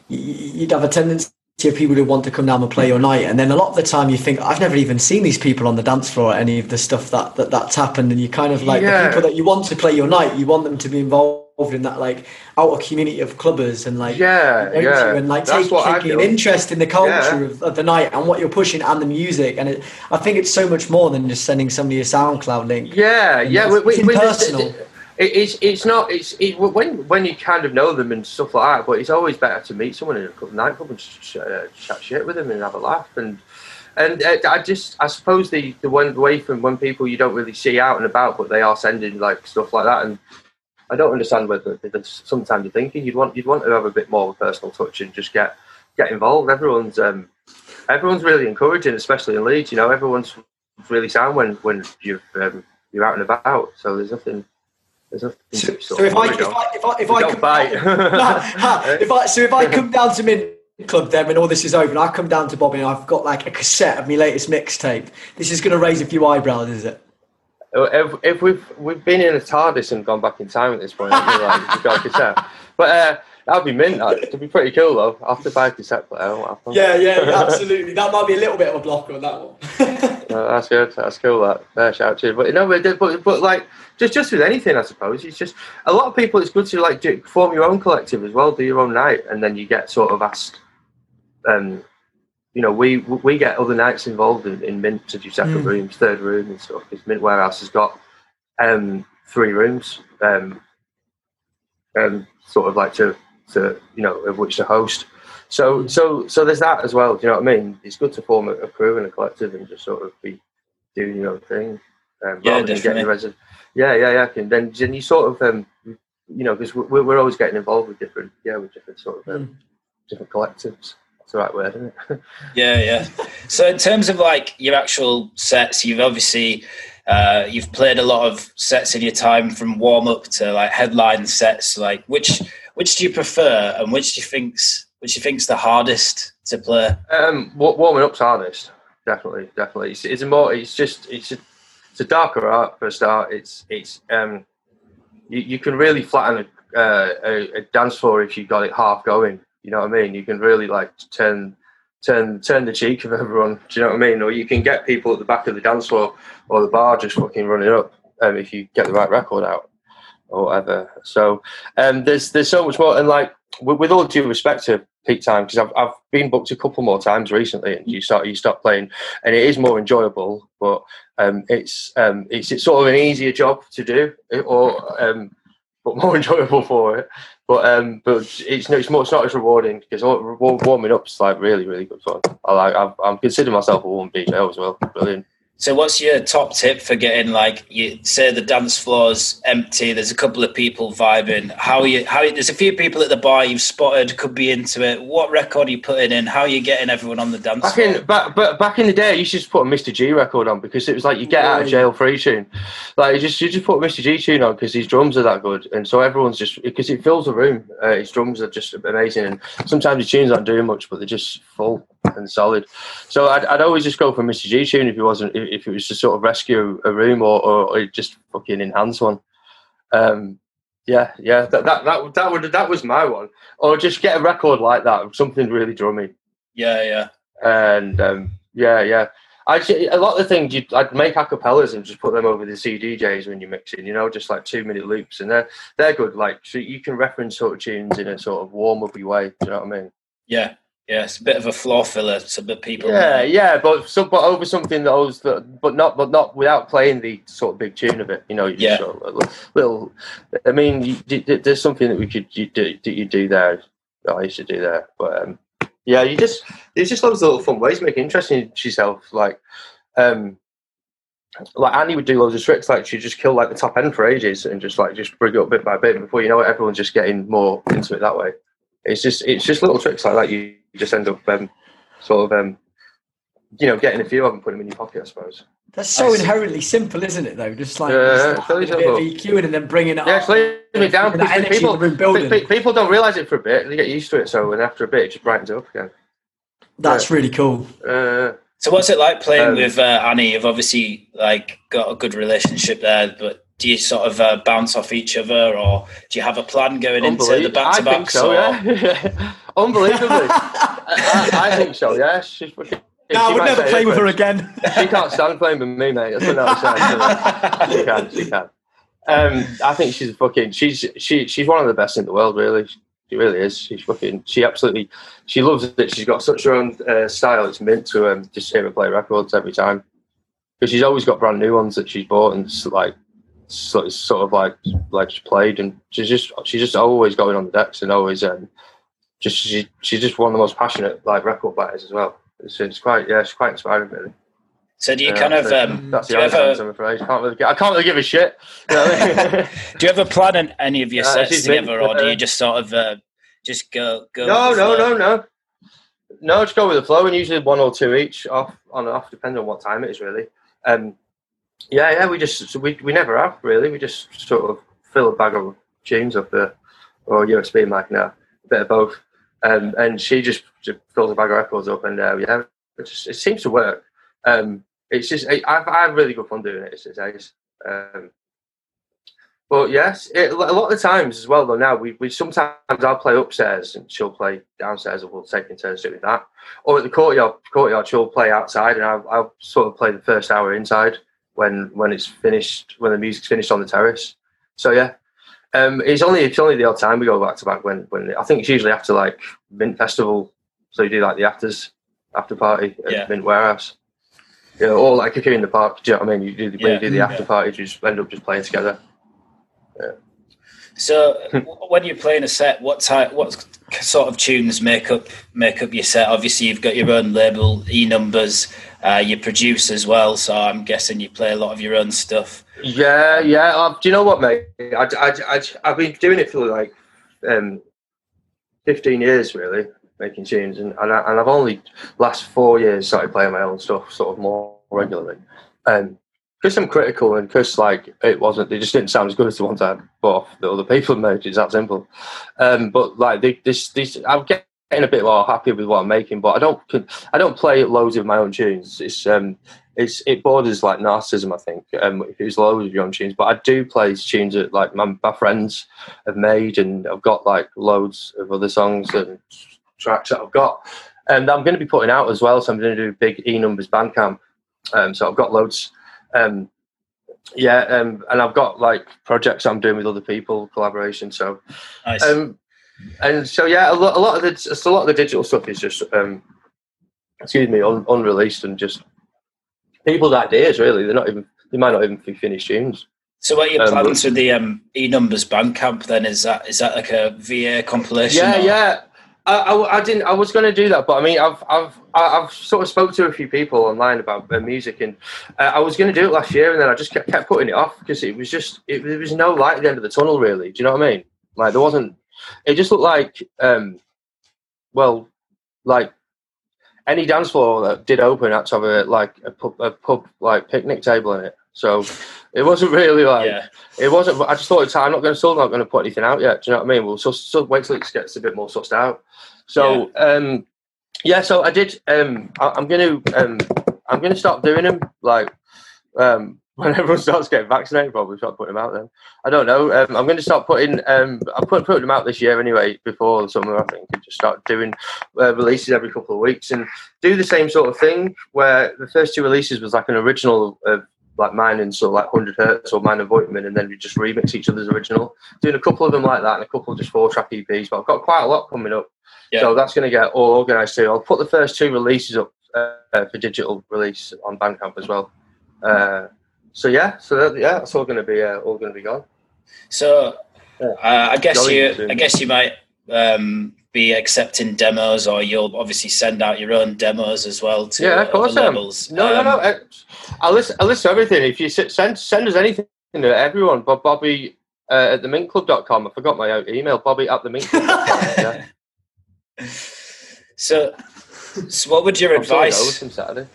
you'd have a tendency of people who want to come down and play your night, and then a lot of the time you think, I've never even seen these people on the dance floor at any of the stuff that, that that's happened, and you kind of like Yeah. the people that you want to play your night, you want them to be involved in that like outer community of clubbers and like Yeah, yeah. and like That's taking an interest in the culture Yeah. of, of the night and what you're pushing and the music, and it, I think it's so much more than just sending somebody a SoundCloud link. Yeah, yeah. it's- with- it's with- impersonal. it- it's it's not it's it, when when you kind of know them and stuff like that. But it's always better to meet someone in a club, nightclub and sh- uh, chat shit with them and have a laugh. And and uh, I just I suppose the the one way from when people you don't really see out and about, but they are sending like stuff like that. And I don't understand whether there's sometimes you're thinking you'd want you'd want to have a bit more of a personal touch and just get get involved. Everyone's um everyone's really encouraging, especially in Leeds. You know, everyone's really sound when when you're um, you're out and about. So there's nothing. There's nothing. So, so if I if. I if I, if I come bite. down, if I so if I come down to Mint Club then when all this is over, and I come down to Bobby and I've got like a cassette of my latest mixtape. This is going to raise a few eyebrows, is it? If, if we've we've been in a TARDIS and gone back in time at this point, like, got a cassette. But uh, that'd be mint. That'd be pretty cool though. After five have to buy a cassette player. I won't have one. Yeah, yeah, absolutely. That might be a little bit of a blocker on that one. No, that's good. That's cool. That shout to you. But no, but, but but like just just with anything, I suppose it's just a lot of people. It's good to like do, form your own collective as well. Do your own night, and then you get sort of asked. Um, you know, we we get other nights involved in, in Mint to do separate Mm. rooms, third room and stuff. Because Mint Warehouse has got um, three rooms, um, um, sort of like to to you know of which to host. So so so there's that as well. Do you know what I mean? It's good to form a, a crew and a collective and just sort of be doing your own thing. Um, Yeah, rather than getting definitely. resi- yeah, yeah, yeah. And then then you sort of um, you know because we're, we're always getting involved with different yeah with different sort of um, different collectives. The right word, isn't it? Yeah, yeah. So in terms of like your actual sets, you've obviously uh, you've played a lot of sets in your time from warm up to like headline sets. Like which which do you prefer, and which do you think's which do you think's the hardest to play? Um, wa- warming up's hardest, definitely, definitely. It's, it's a more, it's just, it's a, it's a darker art for a start. It's, it's, um, you, you can really flatten a, uh, a, a dance floor if you've got it half going. You know what I mean? You can really like turn, turn, turn the cheek of everyone. Do you know what I mean? Or you can get people at the back of the dance floor or the bar just fucking running up um, if you get the right record out or whatever. So um, there's there's so much more, and like with, with all due respect to peak time, because I've I've been booked a couple more times recently, and you start you stop playing, and it is more enjoyable, but um, it's um, it's it's sort of an easier job to do, or um, but more enjoyable for it. But um, but it's no, it's more it's not as rewarding because warming up is like really really good fun. I like I've, I'm considering myself a warm DJ as well. Brilliant. So what's your top tip for getting like you say the dance floor's empty, there's a couple of people vibing. How are you how there's a few people at the bar you've spotted could be into it. What record are you putting in? How are you getting everyone on the dance Back floor? in back, but back in the day, you should just put a Mr. G record on because it was like you get out of jail free tune. Like you just you just put a Mr. G tune on because his drums are that good, and so everyone's just because it fills the room. Uh, his drums are just amazing, and sometimes his tunes aren't doing much, but they're just full and solid. So I'd, I'd always just go for Mr. G tune if it wasn't if it was to sort of rescue a room or, or, or just fucking enhance one. Um, yeah, yeah, that that that that would that was my one. Or just get a record like that, something really drummy Yeah, yeah. and um, yeah, yeah. I ju- a lot of the things you I'd make acapellas and just put them over the CDJs when you're mixing, you know, just like two minute loops, and they're they're good. Like so you can reference sort of tunes in a sort of warm uppy way. Do you know what I mean? Yeah. Yeah. It's a bit of a floor filler so that people Yeah, yeah, but so, but over something that was that, but not but not without playing the sort of big tune of it. You know, Yeah. sort of little. I mean, you, there's something that we could you do that you do there. That I used to do there, but um, yeah, you just there's just loads of little fun ways to make it interesting to yourself. Like, um, like Annie would do loads of tricks. Like she'd just kill like the top end for ages and just like just bring it up bit by bit. Before you know it, everyone's just getting more into it that way. It's just it's just little tricks like that. You just end up um, sort of um, you know getting a few of them, put them in your pocket. I suppose. That's so I see. inherently simple, isn't it? Though, just like Yeah, just it's very a bit of. EQing and then bringing it up. Yeah, up. it's it down. That because People, the room building. pe- pe- people don't realize it for a bit. And they get used to it. So, and after a bit, it just brightens up again. That's really cool. Uh, So what's it like playing Um, with uh, Annie? You've obviously like got a good relationship there, but do you sort of uh, bounce off each other, or do you have a plan going into the back to back? backs? so. or Yeah, unbelievably. I, I, I think so. Yeah, she's fucking. No, I would never play with her again. she can't stand playing with me, mate. That's what I was she can, she can. Um, I think she's fucking. She's she she's one of the best in the world. Really, she really is. She's fucking. She absolutely. She loves it. She's got such her own uh, style. It's meant to um, just hear her play records every time because she's always got brand new ones that she's bought and s- like sort of, sort of like like she's played and she's just she's just always going on the decks and always um just she, she's just one of the most passionate like record players as well. It's, it's quite yeah, it's quite inspiring really. So do you Yeah, kind of um, That's the ever answer, I'm afraid. I can't really, I can't really give a shit. You know I mean? do you ever plan on any of your Uh, sets been- together, or do uh, you just sort of uh, just go go? no, no, no, no. No, just go with the flow and usually one or two each off on and off, depending on what time it is really. Um, yeah, yeah, we just we we never have really. We just sort of fill a bag of tunes up there or USB mic now, a bit of both. Um, and she just, just fills a bag of records up and uh, yeah, it just it seems to work. Um, it's just I, I I have really good fun doing it. It's, it's ace. Um, but yes, it, a lot of times as well. Though now we, we sometimes I'll play upstairs and she'll play downstairs, and we'll take turns doing that. Or at the courtyard, courtyard she'll play outside, and I'll, I'll sort of play the first hour inside when when it's finished, when the music's finished on the terrace. So yeah, um, it's only it's only the odd time we go back to back when when I think it's usually after like Mint Festival, so you do like the afters after party at Yeah. Mint Warehouse. You know, or like if you're in the park, do you know what I mean? You do the, when you do the Yeah. after party, you just end up just playing together. Yeah. So when you're playing a set, what type, what sort of tunes make up make up your set? Obviously, you've got your own label, E numbers. Uh, you produce as well, so I'm guessing you play a lot of your own stuff. Yeah, yeah. Do you know what, mate? I, I, I, I've been doing it for like um, 15 years, really, making tunes, and and, I, I've only last four years started playing my own stuff sort of more regularly. Um, because I'm critical and because like it wasn't, they just didn't sound as good as the ones I bought off the other people made. It's that simple. Um, but like this, this, I'm getting a bit more happy with what I'm making, but I don't, I don't play loads of my own tunes. It's um, it's it borders like narcissism, I think. Um, if it was loads of your own tunes, but I do play tunes that like my, my friends have made, and I've got like loads of other songs and tracks that I've got, and I'm going to be putting out as well. So I'm going to do a big E numbers bandcamp. Um, so I've got loads. Um, yeah, um, and I've got like projects I'm doing with other people, collaboration. So Nice. um, and so yeah, a lot, a lot of the a lot of the digital stuff is just um, excuse me, un, unreleased and just people's ideas. Really, they're not even they might not even be finished tunes. so what are your um, plans with the um, E numbers Bandcamp? Then is that is that like a VA compilation? Yeah, or- yeah. I, I, I didn't. I was going to do that, but I mean, I've I've I've sort of spoke to a few people online about uh, music, and uh, I was going to do it last year, and then I just kept, kept putting it off because it was just it, there was no light at the end of the tunnel, really. Do you know what I mean? Like there wasn't. It just looked like, um, well, like any dance floor that did open had to have a like a pub, a pub like picnic table in it. So it wasn't really like yeah. it wasn't. I just thought, I'm not going to still not going to put anything out yet. Do you know what I mean? We'll just, just wait till it gets a bit more sussed out. So yeah, um, yeah so I did. Um, I, I'm going to um, I'm going to start doing them like um, when everyone starts getting vaccinated. Probably start putting them out then. I don't know. Um, I'm going to start putting. Um, I'm put, putting them out this year anyway. Before the summer, I think, and just start doing uh, releases every couple of weeks and do the same sort of thing. Where the first two releases was like an original of like mine and sort of like 100 hertz or mine and Voigtman, and then we just remix each other's original. Doing a couple of them like that and a couple just four track EPs, but I've got quite a lot coming up. Yeah. So that's going to get all organised too. I'll put the first two releases up uh, for digital release on Bandcamp as well. Uh, so yeah, so that, yeah, it's all going to be uh, all going to be gone. So uh, I guess Going you to- I guess you might um, be accepting demos, or you'll obviously send out your own demos as well to yeah, of course I am. labels. No, Um, no, no. uh, I'll listen. I'll listen to everything. If you send send us anything to everyone, but Bobby uh, at the mintclub.com. I forgot my own email. Bobby at the mintclub.com. yeah. So, so what would your I'm sorry, advice? listen Saturday.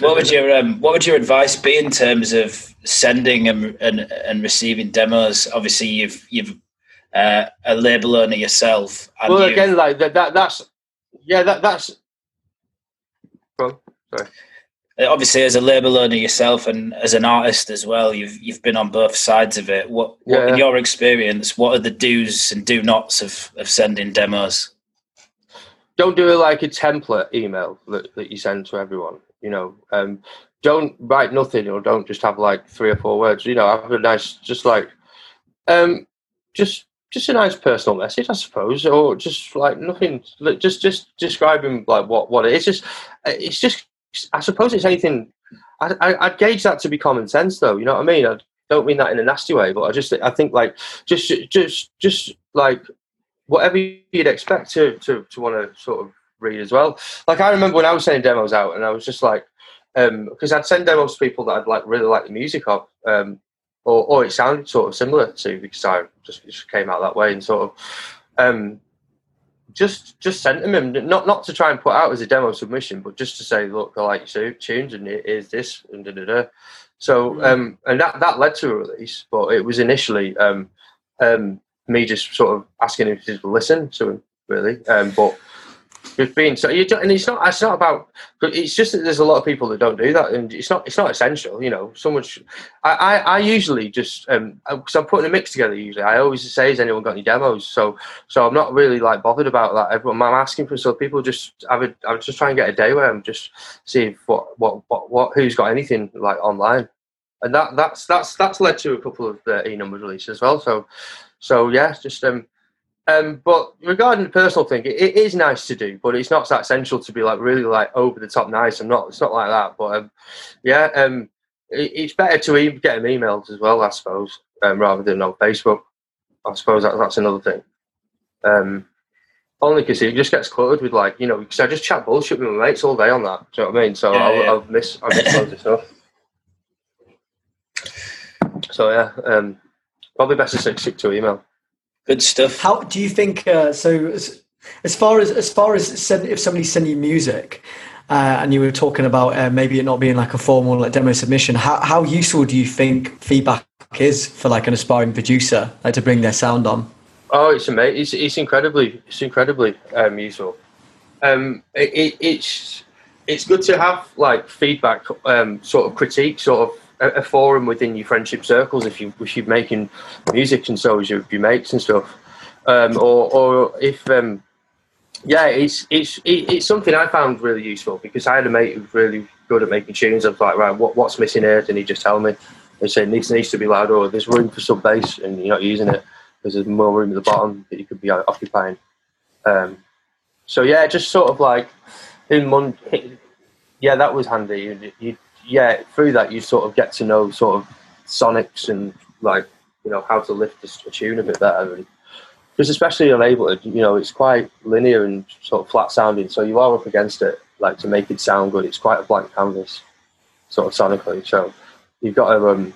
What would your um, what would your advice be in terms of sending and and, and receiving demos? Obviously, you've you've uh, a label owner yourself. And well, again, like that, that that's yeah, that that's. Go on. uh, obviously as a label owner yourself and as an artist as well, you've you've been on both sides of it. What, what Yeah. in your experience, what are the do's and do nots of, of sending demos? don't do it like a template email that, that you send to everyone. You know, um, don't write nothing or don't just have like three or four words. You know, have a nice, just like, um, just just a nice personal message, I suppose, or just like nothing, just just describing like what what it is. Just it's just, I suppose it's anything. I, I I'd gauge that to be common sense, though. You know what I mean? I don't mean that in a nasty way, but I just I think like just just just like whatever you'd expect to to, to want to sort of read as well. Like I remember when I was sending demos out, and I was just like, because I'd send demos to people that I'd like really like the music of, um, or or it sounded sort of similar to because I just just came out that way and sort of. Um, just, just sent them in, not not to try and put out as a demo submission, but just to say, look, I like your tunes, and it is this, and da da da. So, um, and that that led to a release, but it was initially um, um, me just sort of asking if people listen to him, really. Um, but Just being so you and it's not it's not about it's just that there's a lot of people that don't do that and it's not it's not essential you know so much I, I, I usually just um because I'm putting a mix together usually. I always say has anyone got any demos? So so I'm not really like bothered about that everyone I'm asking for so people just I would I would just try and get a day where I'm just see what what what, what who's got anything like online. And that that's that's that's led to a couple of the e numbers releases as well so so yeah just um um, but regarding the personal thing, it, it is nice to do, but it's not that essential to be like really like over the top nice. I'm not. It's not like that. But um, yeah, um, it, it's better to e- get them emailed as well, I suppose, um, rather than on Facebook. I suppose that, that's another thing. Um, only because it just gets cluttered with like you know because I just chat bullshit with my mates all day on that. Do you know what I mean? So Yeah, I'll, yeah. I'll miss I'll miss loads of stuff. So yeah, um, probably best to stick to email. Good stuff. How do you think? Uh, so, as, as far as as far as send, if somebody's sending you music, uh, and you were talking about uh, maybe it not being like a formal like demo submission, how how useful do you think feedback is for like an aspiring producer, like to bring their sound on? Oh, it's amazing! It's, it's incredibly, it's incredibly um, useful. Um, it, it, it's it's good to have like feedback, um, sort of critique, sort of a, a forum within your friendship circles if you if you're making music and so as your, your mates and stuff, um, or or if um, yeah, it's it's it, it's something I found really useful because I had a mate who was really good at making tunes. I was like, right, what what's missing here? And he just tell me. They say this needs to be louder, or there's room for some bass, and you're not using it there's more room at the bottom that you could be occupying. Um, so yeah, just sort of like in Mon- yeah, that was handy. You, you, yeah, through that you sort of get to know sort of sonics and like you know how to lift a, tune a bit better. And because especially on Ableton, you know, it's quite linear and sort of flat sounding, so you are up against it. Like to make it sound good, it's quite a blank canvas, sort of sonically. So you've got to um,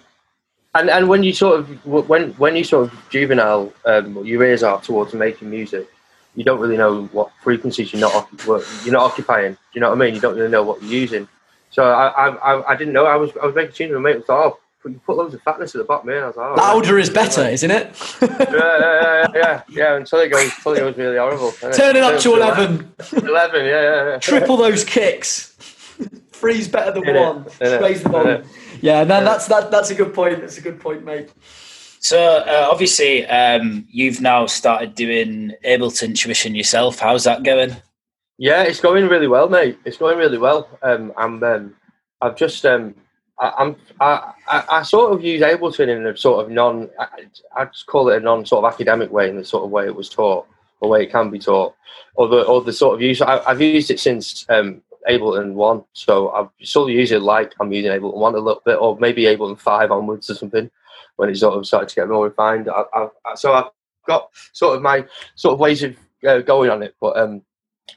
and and when you sort of when when you sort of juvenile, um, your ears are towards making music. You don't really know what frequencies you're not you're not occupying. Do you know what I mean? You don't really know what you're using. So I I, I, I didn't know I was I was making tunes with my mate. and thought, oh, put, you put loads of fatness at the bottom here. I was like, oh, Louder is better, isn't it? Yeah, yeah, yeah, yeah, yeah. Until it goes, until it goes really horrible. Turn it up to eleven. Eleven, yeah, yeah, yeah. Triple those kicks. Three's better than Innit? one. Innit? Raise the volume. Innit? Yeah, no, that's that. That's a good point. That's a good point, mate. So uh, obviously, um, you've now started doing Ableton tuition yourself. How's that going? Yeah, it's going really well, mate. It's going really well. Um, I'm, um, I've just, um, I, I'm, I, I, I sort of use Ableton in a sort of non, I, I just call it a non sort of academic way in the sort of way it was taught, or way it can be taught, or the, or the sort of use. I, I've used it since um, Ableton one, so I've still used it like I'm using Ableton one a little bit, or maybe Ableton five onwards or something, when it sort of started to get more refined. I, I- so I've got sort of my sort of ways of uh, going on it, but um,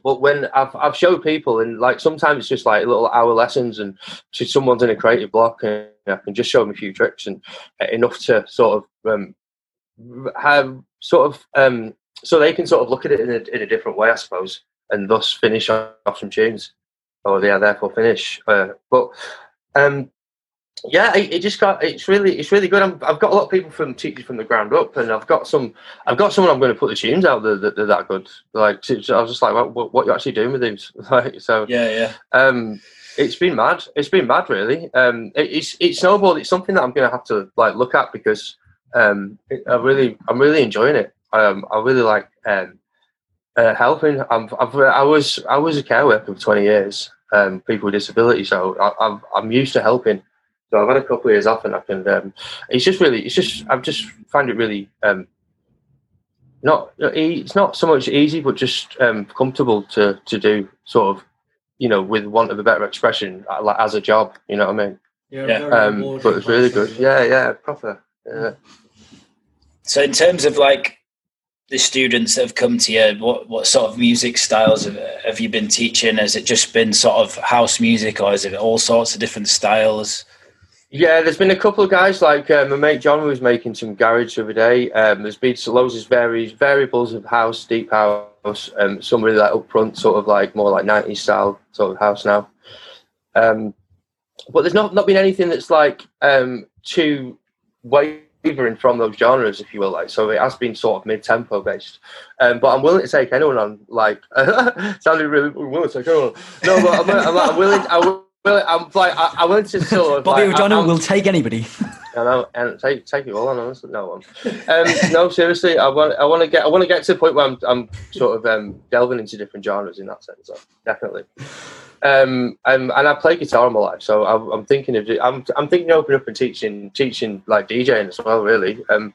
but when I've I've showed people and like sometimes it's just like little hour lessons and so someone's in a creative block and I can just show them a few tricks and uh, enough to sort of um, have sort of um, so they can sort of look at it in a, in a different way I suppose and thus finish off some tunes. Or yeah therefore finish uh, but um, yeah, it, it just got. It's really, it's really good. I'm, I've got a lot of people from teachers from the ground up, and I've got some. I've got someone I'm going to put the tunes out that that, that, that good. Like, so I was just like, what, what, what you actually doing with these? Like, so Yeah, yeah. um, it's been mad. It's been mad, really. Um, it, it's it's snowballed. It's something that I'm going to have to like look at because um, it, I really, I'm really enjoying it. Um, I really like um, uh, helping. I'm, I've, I was I was a care worker for 20 years. Um, people with disabilities, so I, I'm I'm used to helping. So I've had a couple of years off, and I can. Um, it's just really, it's just I've just found it really um, not. It's not so much easy, but just um, comfortable to to do. Sort of, you know, with want of a better expression, uh, like as a job. You know what I mean? Yeah. Um, but it's really good. Yeah, yeah, proper. Yeah. So in terms of like the students that have come to you, what what sort of music styles have, have you been teaching? Has it just been sort of house music, or is it all sorts of different styles? Yeah, there's been a couple of guys like uh, my mate John was making some garage the other day. Um, there's been loads of various variables of house, deep house, um, some really like upfront, sort of like more like 90s style sort of house now. Um, but there's not not been anything that's like um, too wavering from those genres, if you will. Like, so it has been sort of mid-tempo based. Um, but I'm willing to take anyone on. Like, sounded really willing to take anyone. On. No, but I'm, I'm, I'm willing. I'm, I'm like, I, I'm willing to sort of. Bobby like, O'Donnell I'm- will take anybody. I know, and take take it all on. Honestly, no one. Um, no, seriously, I want I want to get I want to get to the point where I'm I'm sort of um, delving into different genres in that sense. So, definitely. Um, and, and I play guitar all my life, so I'm, I'm thinking of I'm I'm thinking of opening up and teaching teaching like DJing as well, really. Um,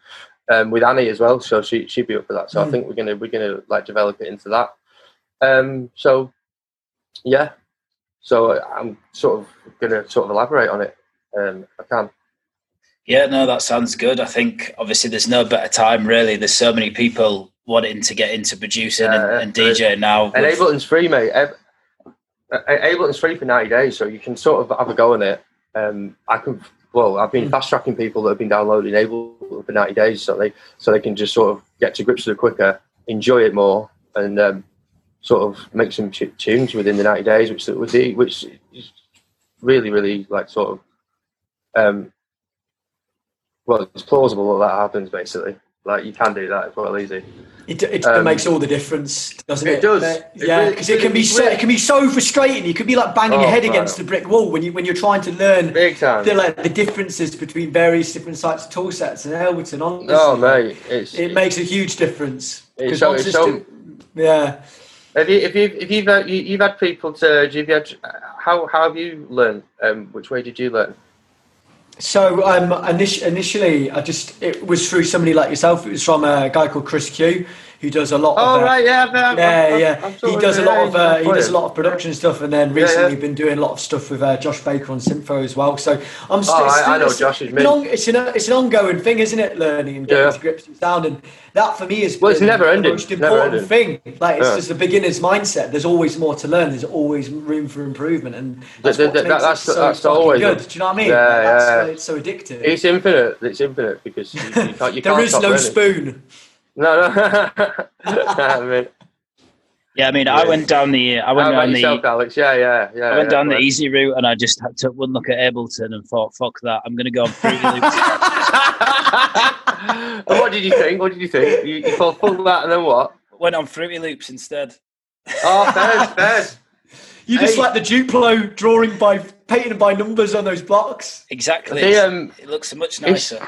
um, with Annie as well, so she she'd be up for that. So I think we're gonna we're gonna like develop it into that. Um, so yeah, so I'm sort of gonna sort of elaborate on it. Um, I can. Yeah, no, that sounds good. I think obviously there's no better time really. There's so many people wanting to get into producing and, and DJ now. And with- Ableton's free, mate. Ableton's free for 90 days, so you can sort of have a go on it. Um, I can, well, I've been fast tracking people that have been downloading Ableton for 90 days, so they so they can just sort of get to grips with it quicker, enjoy it more, and um, sort of make some t- tunes within the 90 days, which which which is really, really like sort of, um, well, it's plausible that that happens basically. Like you can do that as well, easy. It, it, it Um, makes all the difference, doesn't it? it does. It yeah, because it can be it so it can be so frustrating. You could be like banging Oh, your head against the brick wall when you when you're trying to learn Big time. the like the differences between various different types of tool sets and. Honestly, Oh mate, it's it makes a huge difference. It's so- it's it's so- yeah. Have you, if you, if you've had, you, you've had people to, have you had, how, how have you learned? Um, which way did you learn? So um, init- initially, I just it was through somebody like yourself. It was from a guy called Chris Q, who does a lot. Oh of, uh, right, yeah, Yeah, I've- yeah. I've He does a lot of uh, he does a lot of production stuff, and then recently yeah. been doing a lot of stuff with uh, Josh Baker on Syntho as well. So I'm still. Oh, I- I know Josh is an, it's an it's an ongoing thing, isn't it? Learning and getting Yeah. to grips with sound, and that for me is Well, it's never the ending. most important thing. Like it's Yeah. just the beginner's mindset. There's always more to learn. There's always room for improvement, and that's That- what that- makes that's- so that's always good. Do you know what I mean? Yeah, Like, that's yeah. why it's so addictive. It's infinite. It's infinite because you, you can't. You there can't is no learning. spoon. No, no. I mean, yeah, I mean, I went down the I went about down the yourself, Alex? Yeah, yeah, yeah. I went yeah, down the right. easy route and I just had to one look at Ableton and thought, fuck that, I'm going to go on Fruity Loops. what did you think? What did you think? You, you thought "Fuck that, and then what? Went on Fruity Loops instead. Oh, fair, fair. You just Hey. like the Duplo drawing by painting by numbers on those blocks. Exactly. The, um, it looks much it's- nicer.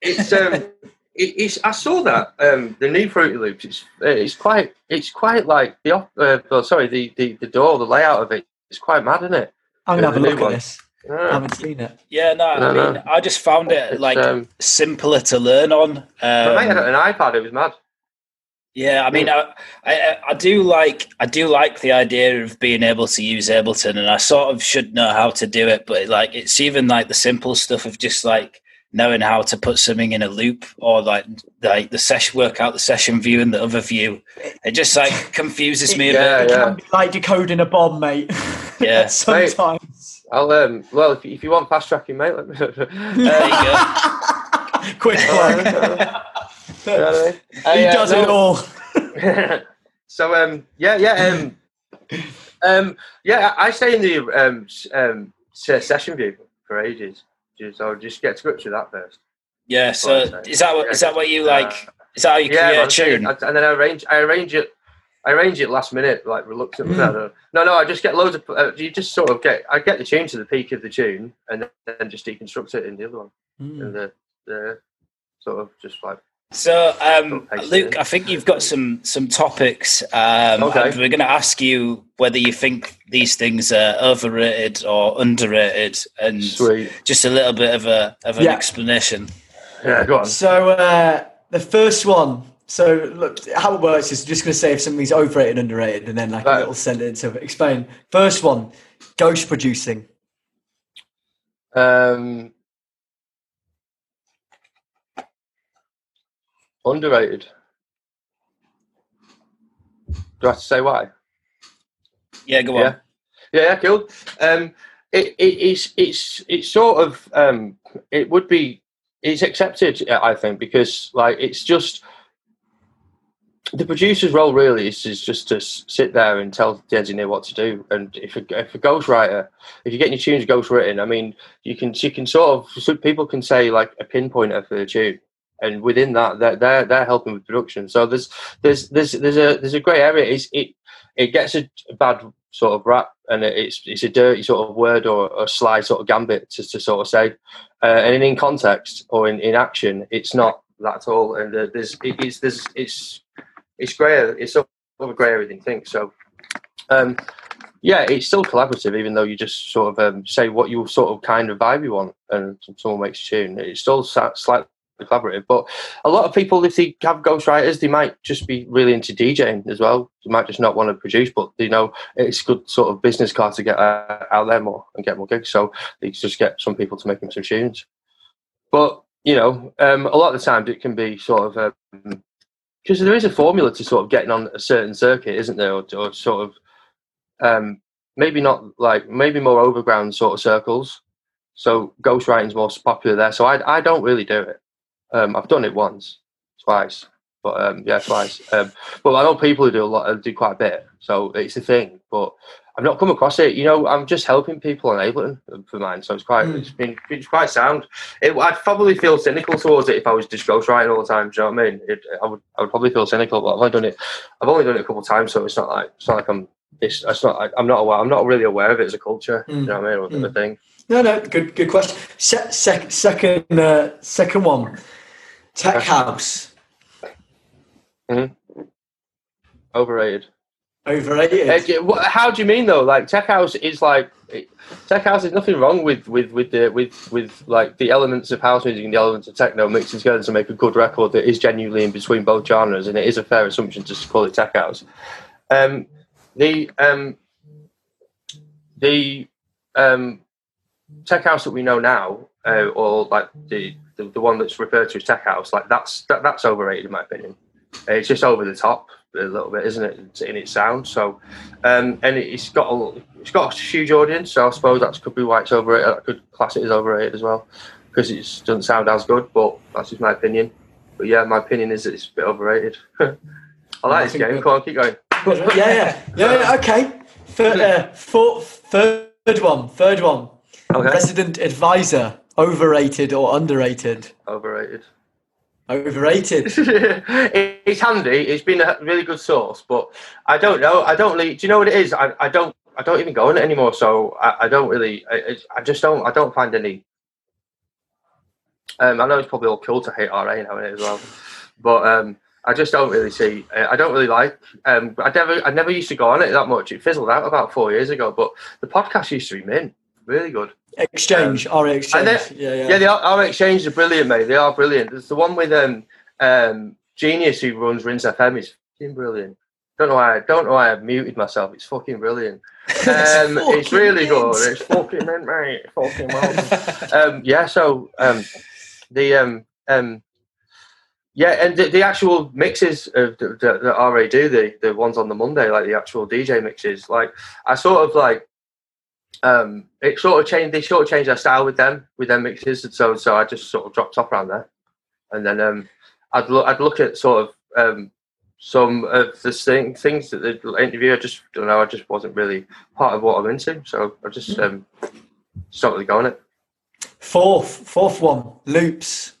it's um, it, it's. I saw that um, the new Fruity Loops. It's it's quite it's quite like the op- uh, well, sorry the, the the door the layout of it. it is quite mad, isn't it? I'm gonna have a The new look at one. this. I Yeah. haven't seen it. Yeah, no, I No, mean, no. I just found it It's, like um, simpler to learn on. But mate, I had Um, an iPad. It was mad. yeah, I mean, I, I I do like I do like the idea of being able to use Ableton, and I sort of should know how to do it. But like, it's even like the simple stuff of just like knowing how to put something in a loop or like like the session work out the session view and the other view. It just like confuses me a Yeah, bit. It yeah. can be like decoding a bomb, mate. Yeah. Sometimes. I'll um. Well, if, if you want fast tracking, mate, let me. There you go. Quick one. You know what I mean? he uh, does no. it all. so um yeah yeah um um yeah I I stay in the um um session view for ages. Just I'll just get to grips with that first. Yeah. So is that what is that what you like? Is that how you Yeah, create a tune? I- and then I arrange I arrange it. I arrange it last minute, like reluctantly. Mm. No, no, no, no. I just get loads of. Uh, you just sort of get. I get the tune to the peak of the tune, and then just deconstruct it in the other one, Mm. and the the sort of just like So, um, Luke. I think you've got some some topics. Um, Okay. and we're going to ask you whether you think these things are overrated or underrated, and sweet. just a little bit of a of an Yeah. explanation. Yeah, go on. So uh, the first one. So look, how it works is just going to say if something's overrated, underrated, and then like a Right. little sentence of explain. First one, ghost producing. Um, underrated. Do I have to say why? Yeah, go on. yeah, yeah, cool. Um, it, it, it's it's it's sort of um, it would be it's accepted, uh, I think, because like it's just the producer's role really is, is just to sit there and tell the engineer what to do. And if a, if a ghostwriter, if you're getting your tunes ghostwritten, I mean, you can you can sort of so people can say like a pinpointer for the tune, and within that, they're they're, they're helping with production. So there's there's there's there's a there's a grey area. It's, it it gets a, bad sort of rap, and it's it's a dirty sort of word or a sly sort of gambit to, to sort of say, uh, and in context or in, in action, it's not that at all. And uh, there's it, it's there's it's it's grey. It's sort of a grey than you think. So, um, yeah, it's still collaborative, even though you just sort of um, say what you sort of kind of vibe you want, and someone makes a tune. It's still slightly collaborative. But a lot of people, if they have ghostwriters, they might just be really into DJing as well. They might just not want to produce, but you know, it's a good sort of business card to get uh, out there more and get more gigs. So they just get some people to make them some tunes. But you know, um, a lot of the times it can be sort of um, because there is a formula to sort of getting on a certain circuit, isn't there? Or, or sort of um, maybe not like maybe more overground sort of circles. So ghostwriting's more popular there. So I I don't really do it. Um, I've done it once, twice, but um, yeah, twice. Um, but I know people who do a lot, do quite a bit. So it's a thing. But I've not come across it. You know, I'm just helping people in Ableton for mine. So it's quite Mm. it's been it's quite sound. It, I'd probably feel cynical towards it if I was just ghostwriting all the time. Do you know what I mean? It, I would I would probably feel cynical. But I've only done it. I've only done it a couple of times, so it's not like it's not like I'm. It's, it's not. I, I'm not aware. I'm not really aware of it as a culture. Mm. You know what I mean? Or Mm. thing. No, no, good, good question. Se- sec- second, uh, second one, tech house, Overrated. overrated. D- what- how do you mean though? Like tech house is like tech house. There's nothing wrong with with with the with with like the elements of house music and the elements of techno mixed together to make a good record that is genuinely in between both genres. And it is a fair assumption to call it tech house. Um, the um, the um, tech house that we know now, uh, or like the, the the one that's referred to as tech house, like that's that, that's overrated in my opinion. It's just over the top a little bit, isn't it, in its sound? So, um, and it's got a it's got a huge audience, so I suppose that could be why it's overrated. I could class it as overrated as well because it doesn't sound as good, but that's just my opinion. But yeah, my opinion is that it's a bit overrated. I I like this think game. that- Come on, keep going. yeah, yeah, yeah, yeah. Okay. Third, uh, fourth, third one, third one. Okay, Resident advisor, overrated or underrated? overrated. Overrated. It's handy. It's been a really good source, but I don't know. I don't really. Do you know what it is? I, I don't. I don't even go on it anymore. So I, I don't really. I, I- just don't. I don't find any. Um, I know it's probably all cool to hate RA now as well, but um, I just don't really see. I don't really like. Um, I never. I never used to go on it that much. It fizzled out about four years ago. But the podcast used to be mint. Really good. Exchange, RA exchange. yeah, yeah. Yeah, the R R exchanges are brilliant, mate. They are brilliant. There's the one with um um Geeneus who runs Rinse FM is fucking brilliant. Don't know why I don't know why I've muted myself. It's fucking brilliant. Um, it's fucking really good. It's fucking mint, mate. Fucking well. um, yeah. So um, the um um yeah, and the, the actual mixes of the, the, the RA do the the ones on the Monday, like the actual DJ mixes. Like I sort of like um it sort of changed they sort of changed their style with them with their mixes and so so I just sort of dropped off around there. And then um I'd look I'd look at sort of um some of the thing, things that the interview. I just don't know I just wasn't really part of what I'm into so I just um just not really going it. Fourth, fourth one, loops.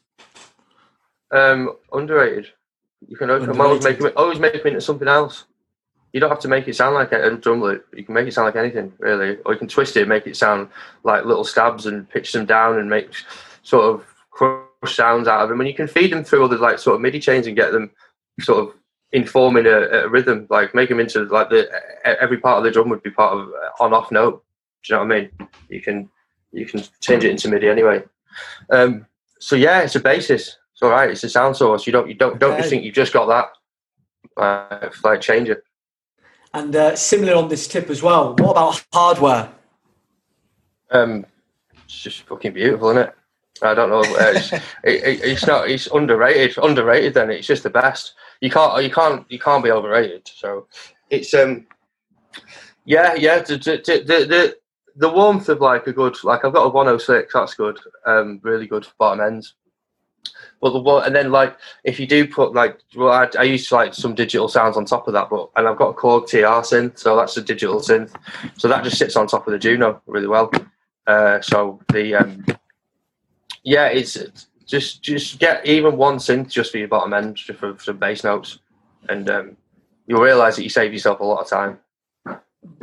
um underrated. You can always make it always make it into something else you don't have to make it sound like a drum loop. You can make it sound like anything, really. Or you can twist it, and make it sound like little stabs, and pitch them down, and make sort of crush sounds out of them. And you can feed them through other like sort of MIDI chains and get them sort of informing a, a rhythm, like make them into like the every part of the drum would be part of on off note. Do you know what I mean? You can you can change it into MIDI anyway. Um, so yeah, it's a basis. It's all right. It's a sound source. You don't you don't don't just think you've just got that. Uh, like change it. And uh, similar on this tip as well. What about hardware? Um, it's just fucking beautiful, isn't it? I don't know. uh, It's, it, it, it's not. It's underrated. Underrated. Then it's just the best. You can't. You can't. You can't be overrated. So it's um. Yeah, yeah. The the the, the, the warmth of like a good like I've got a 106. That's good. Um, really good bottom ends. But the and then like if you do put like, well, I, I use like some digital sounds on top of that, but and I've got a Korg TR synth, so that's a digital synth, so that just sits on top of the Juno really well. Uh, so the um, yeah, it's it's just just get even one synth just for your bottom end, just for some bass notes, and um, you'll realise that you save yourself a lot of time.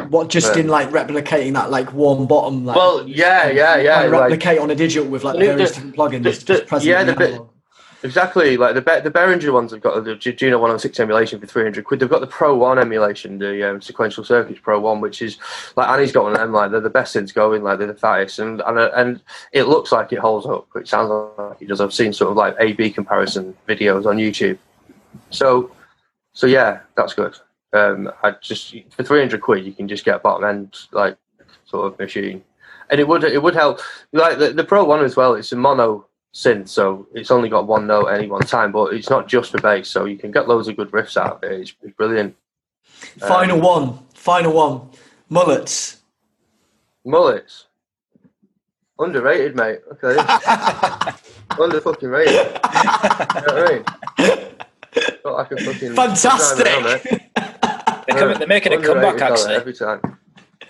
What just in like replicating that like warm bottom? Like, Well, yeah, yeah, yeah. like, like- replicate on a digital with like various the- different plugins. the- just the- present yeah, the bit- Exactly, like the Be- the Behringer ones have got the Ju- Juno 106 emulation for 300 quid. They've got the Pro One emulation, the um, sequential circuits Pro One, which is like Annie's got one of them. Like they're the best things going. Like they're the fattest, and and and it looks like it holds up. It sounds like it does. I've seen sort of like A/B comparison videos on YouTube. So, so yeah, that's good. Um, I just for 300 quid you can just get a bottom end like sort of machine, and it would it would help. Like the, the Pro One as well. It's a mono synth, so it's only got one note at any one time, but it's not just for bass, so you can get loads of good riffs out of it. It's, it's brilliant. Final one. Final one. Mullets. Mullets. Underrated, mate. Okay. Under fucking rated. you know what I mean? Like a fucking Fantastic. Coming, they're making a comeback, actually. Every time.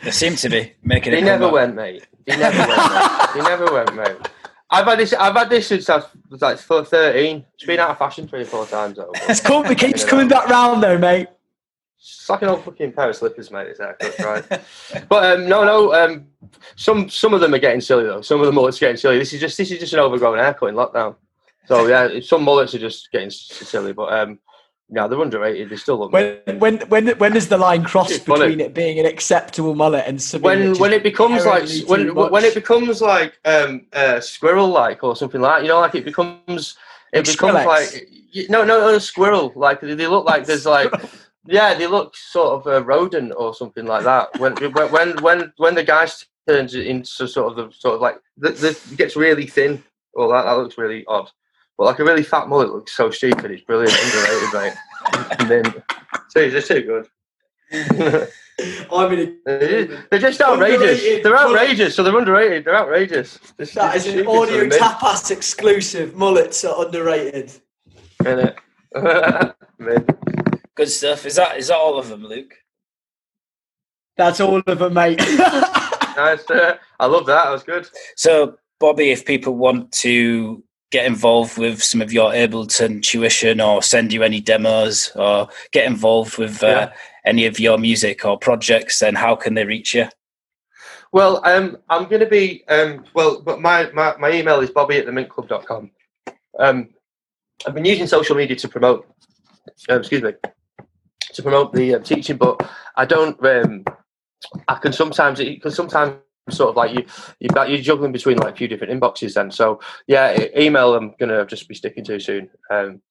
They seem to be making a He never comeback. went, mate. He never went, mate. He never went, mate. I've had this. I've had this since I was like thirteen. It's been out of fashion three or four times. Though. It's come, it keeps coming back round though, mate. It's like an old fucking pair of slippers, mate. This haircut, right? but um, no, no. Um, some some of them are getting silly though. Some of the mullets are getting silly. This is just this is just an overgrown haircut in lockdown. So yeah, some mullets are just getting silly, but um, yeah, they're underrated. They still look. When when when when does the line cross It's funny. between it being an acceptable mullet and when when it becomes like when much? when it becomes like um uh, squirrel like or something like that, you know like it becomes it Like becomes Skrillex? like no no no squirrel like they they look like there's like yeah they look sort of a rodent or something like that when when when when, the guy turns into sort of the sort of like the, the it gets really thin well that, that looks really odd but like a really fat mullet looks so stupid it's brilliant underrated mate and then so they're too good I'm in they're they're just outrageous. Underrated. They're outrageous, so they're underrated. They're outrageous. They're that just is an audio they're tapas exclusive. Mullets are underrated. innit? Mid. Good stuff. Is that is that all of them, Luke? That's all of them, mate. nice. uh, I love that. That was good. So, Bobby, if people want to get involved with some of your Ableton tuition or send you any demos or get involved with uh, Yeah. any of your music or projects, then how can they reach you? Well, um, I'm going to be um, well, but my, my, my email is bobby at the themintclub.com. Um, I've been using social media to promote, um, excuse me, to promote the uh, teaching, but I don't. Um, I can sometimes because sometimes sort of like you you you're juggling between like a few different inboxes. Then so yeah, email I'm to just be sticking to soon, um,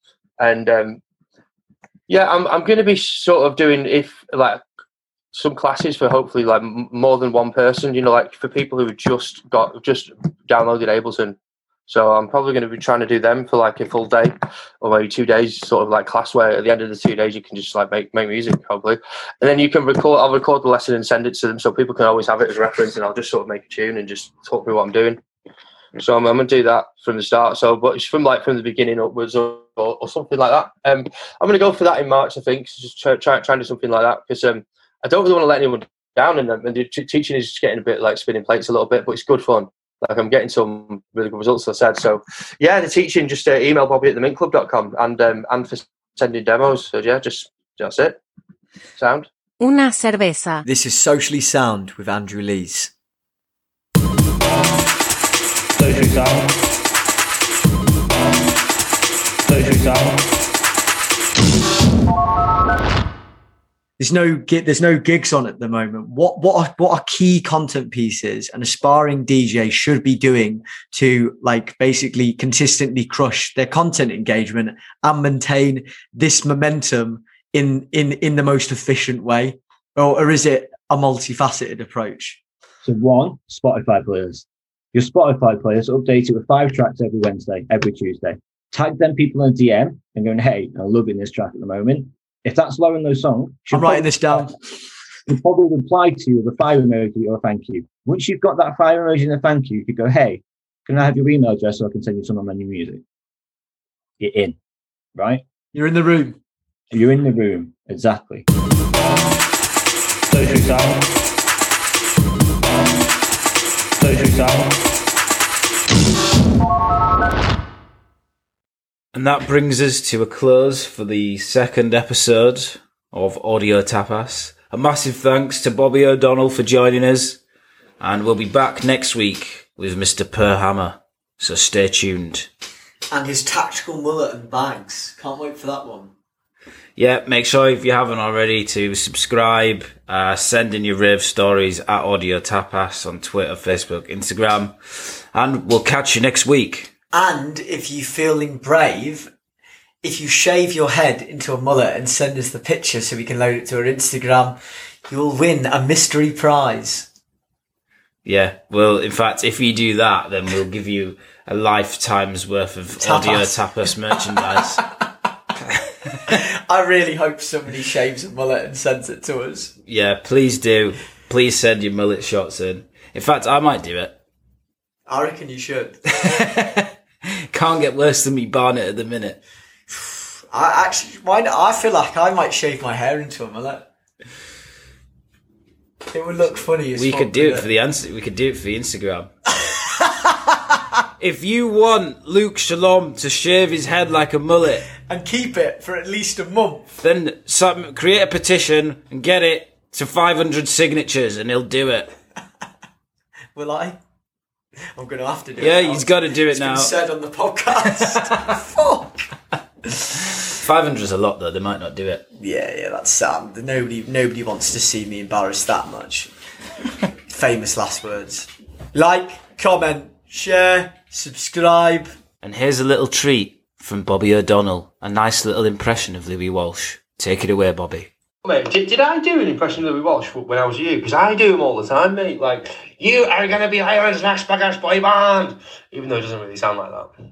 and um, yeah, I'm I'm to be sort of doing if like some classes for hopefully like more than one person. You know, like for people who have just got just downloaded Ableton. So I'm probably going to be trying to do them for like a full day or maybe two days, sort of like class where at the end of the two days you can just like make make music, hopefully, and then you can record. I'll record the lesson and send it to them so people can always have it as reference, and I'll just sort of make a tune and just talk through what I'm doing. So I'm, I'm going to do that from the start. So, but it's from like from the beginning upwards or, or, or something like that. Um, I'm going to go for that in March, I think. Just try try, try and do something like that because um, I don't really want to let anyone down, and, and teaching is just getting a bit like spinning plates a little bit, but it's good fun. Like I'm getting some really good results, as I said. So, yeah, the teaching just uh, email Bobby at themintclub.com and um, and for sending demos. So yeah, just that's it. Sound. Una cerveza. This is Socially Sound with Andrew Lees. Social sound. Social sound. There's no there's no gigs on at the moment. What what are, what are key content pieces an aspiring DJ should be doing to like basically consistently crush their content engagement and maintain this momentum in in in the most efficient way, or, or is it a multifaceted approach? So one, Spotify players. Your Spotify players update it with five tracks every Wednesday, every Tuesday. Tag them people in a DM and going, hey, I'm loving this track at the moment. If that's low in those songs, I'm writing this down. You'll probably reply to you with a fire emoji or a thank you. Once you've got that fire emoji and a thank you, you could go, hey, can I have your email address so I can send you some of my new music? you're in, right? You're in the room. You're in the room, exactly. Social silence. Social silence. And that brings us to a close for the second episode of Audio Tapas. A massive thanks to Bobby O'Donnell for joining us. And we'll be back next week with Mr. Perhammer. So stay tuned. And his tactical mullet and bags. Can't wait for that one. Yeah, make sure if you haven't already to subscribe, uh, send in your rave stories at Audio Tapas on Twitter, Facebook, Instagram, and we'll catch you next week. And if you're feeling brave, if you shave your head into a mullet and send us the picture so we can load it to our Instagram, you'll win a mystery prize. Yeah, well, in fact, if you do that, then we'll give you a lifetime's worth of Audio Tapas merchandise. I really hope somebody shaves a mullet and sends it to us. yeah, please do. Please send your mullet shots in. In fact, I might do it. I reckon you should. Can't get worse than me Barnett at the minute. I actually, why not? I feel like I might shave my hair into a mullet. It would look funny as We could do it wouldn't for the ans- we could do it for the Instagram. if you want Luke Shalom to shave his head like a mullet, and keep it for at least a month. then some, create a petition and get it to 500 signatures, and he'll do it. Will I? I'm going to have to do Yeah, it. Yeah, he's got to do it It's been now. said on the podcast. Fuck. 500 is a lot, though. They might not do it. Yeah, yeah, that's Sam. Nobody, nobody wants to see me embarrassed that much. Famous last words. Like, comment, share, subscribe. And here's a little treat from Bobby O'Donnell. A nice little impression of Louis Walsh. Take it away, Bobby. Mate, did, did I do an impression of Louis Walsh when I was you? Because I do them all the time, mate. Like, you are going to be Ireland's next biggest boy band. Even though it doesn't really sound like that.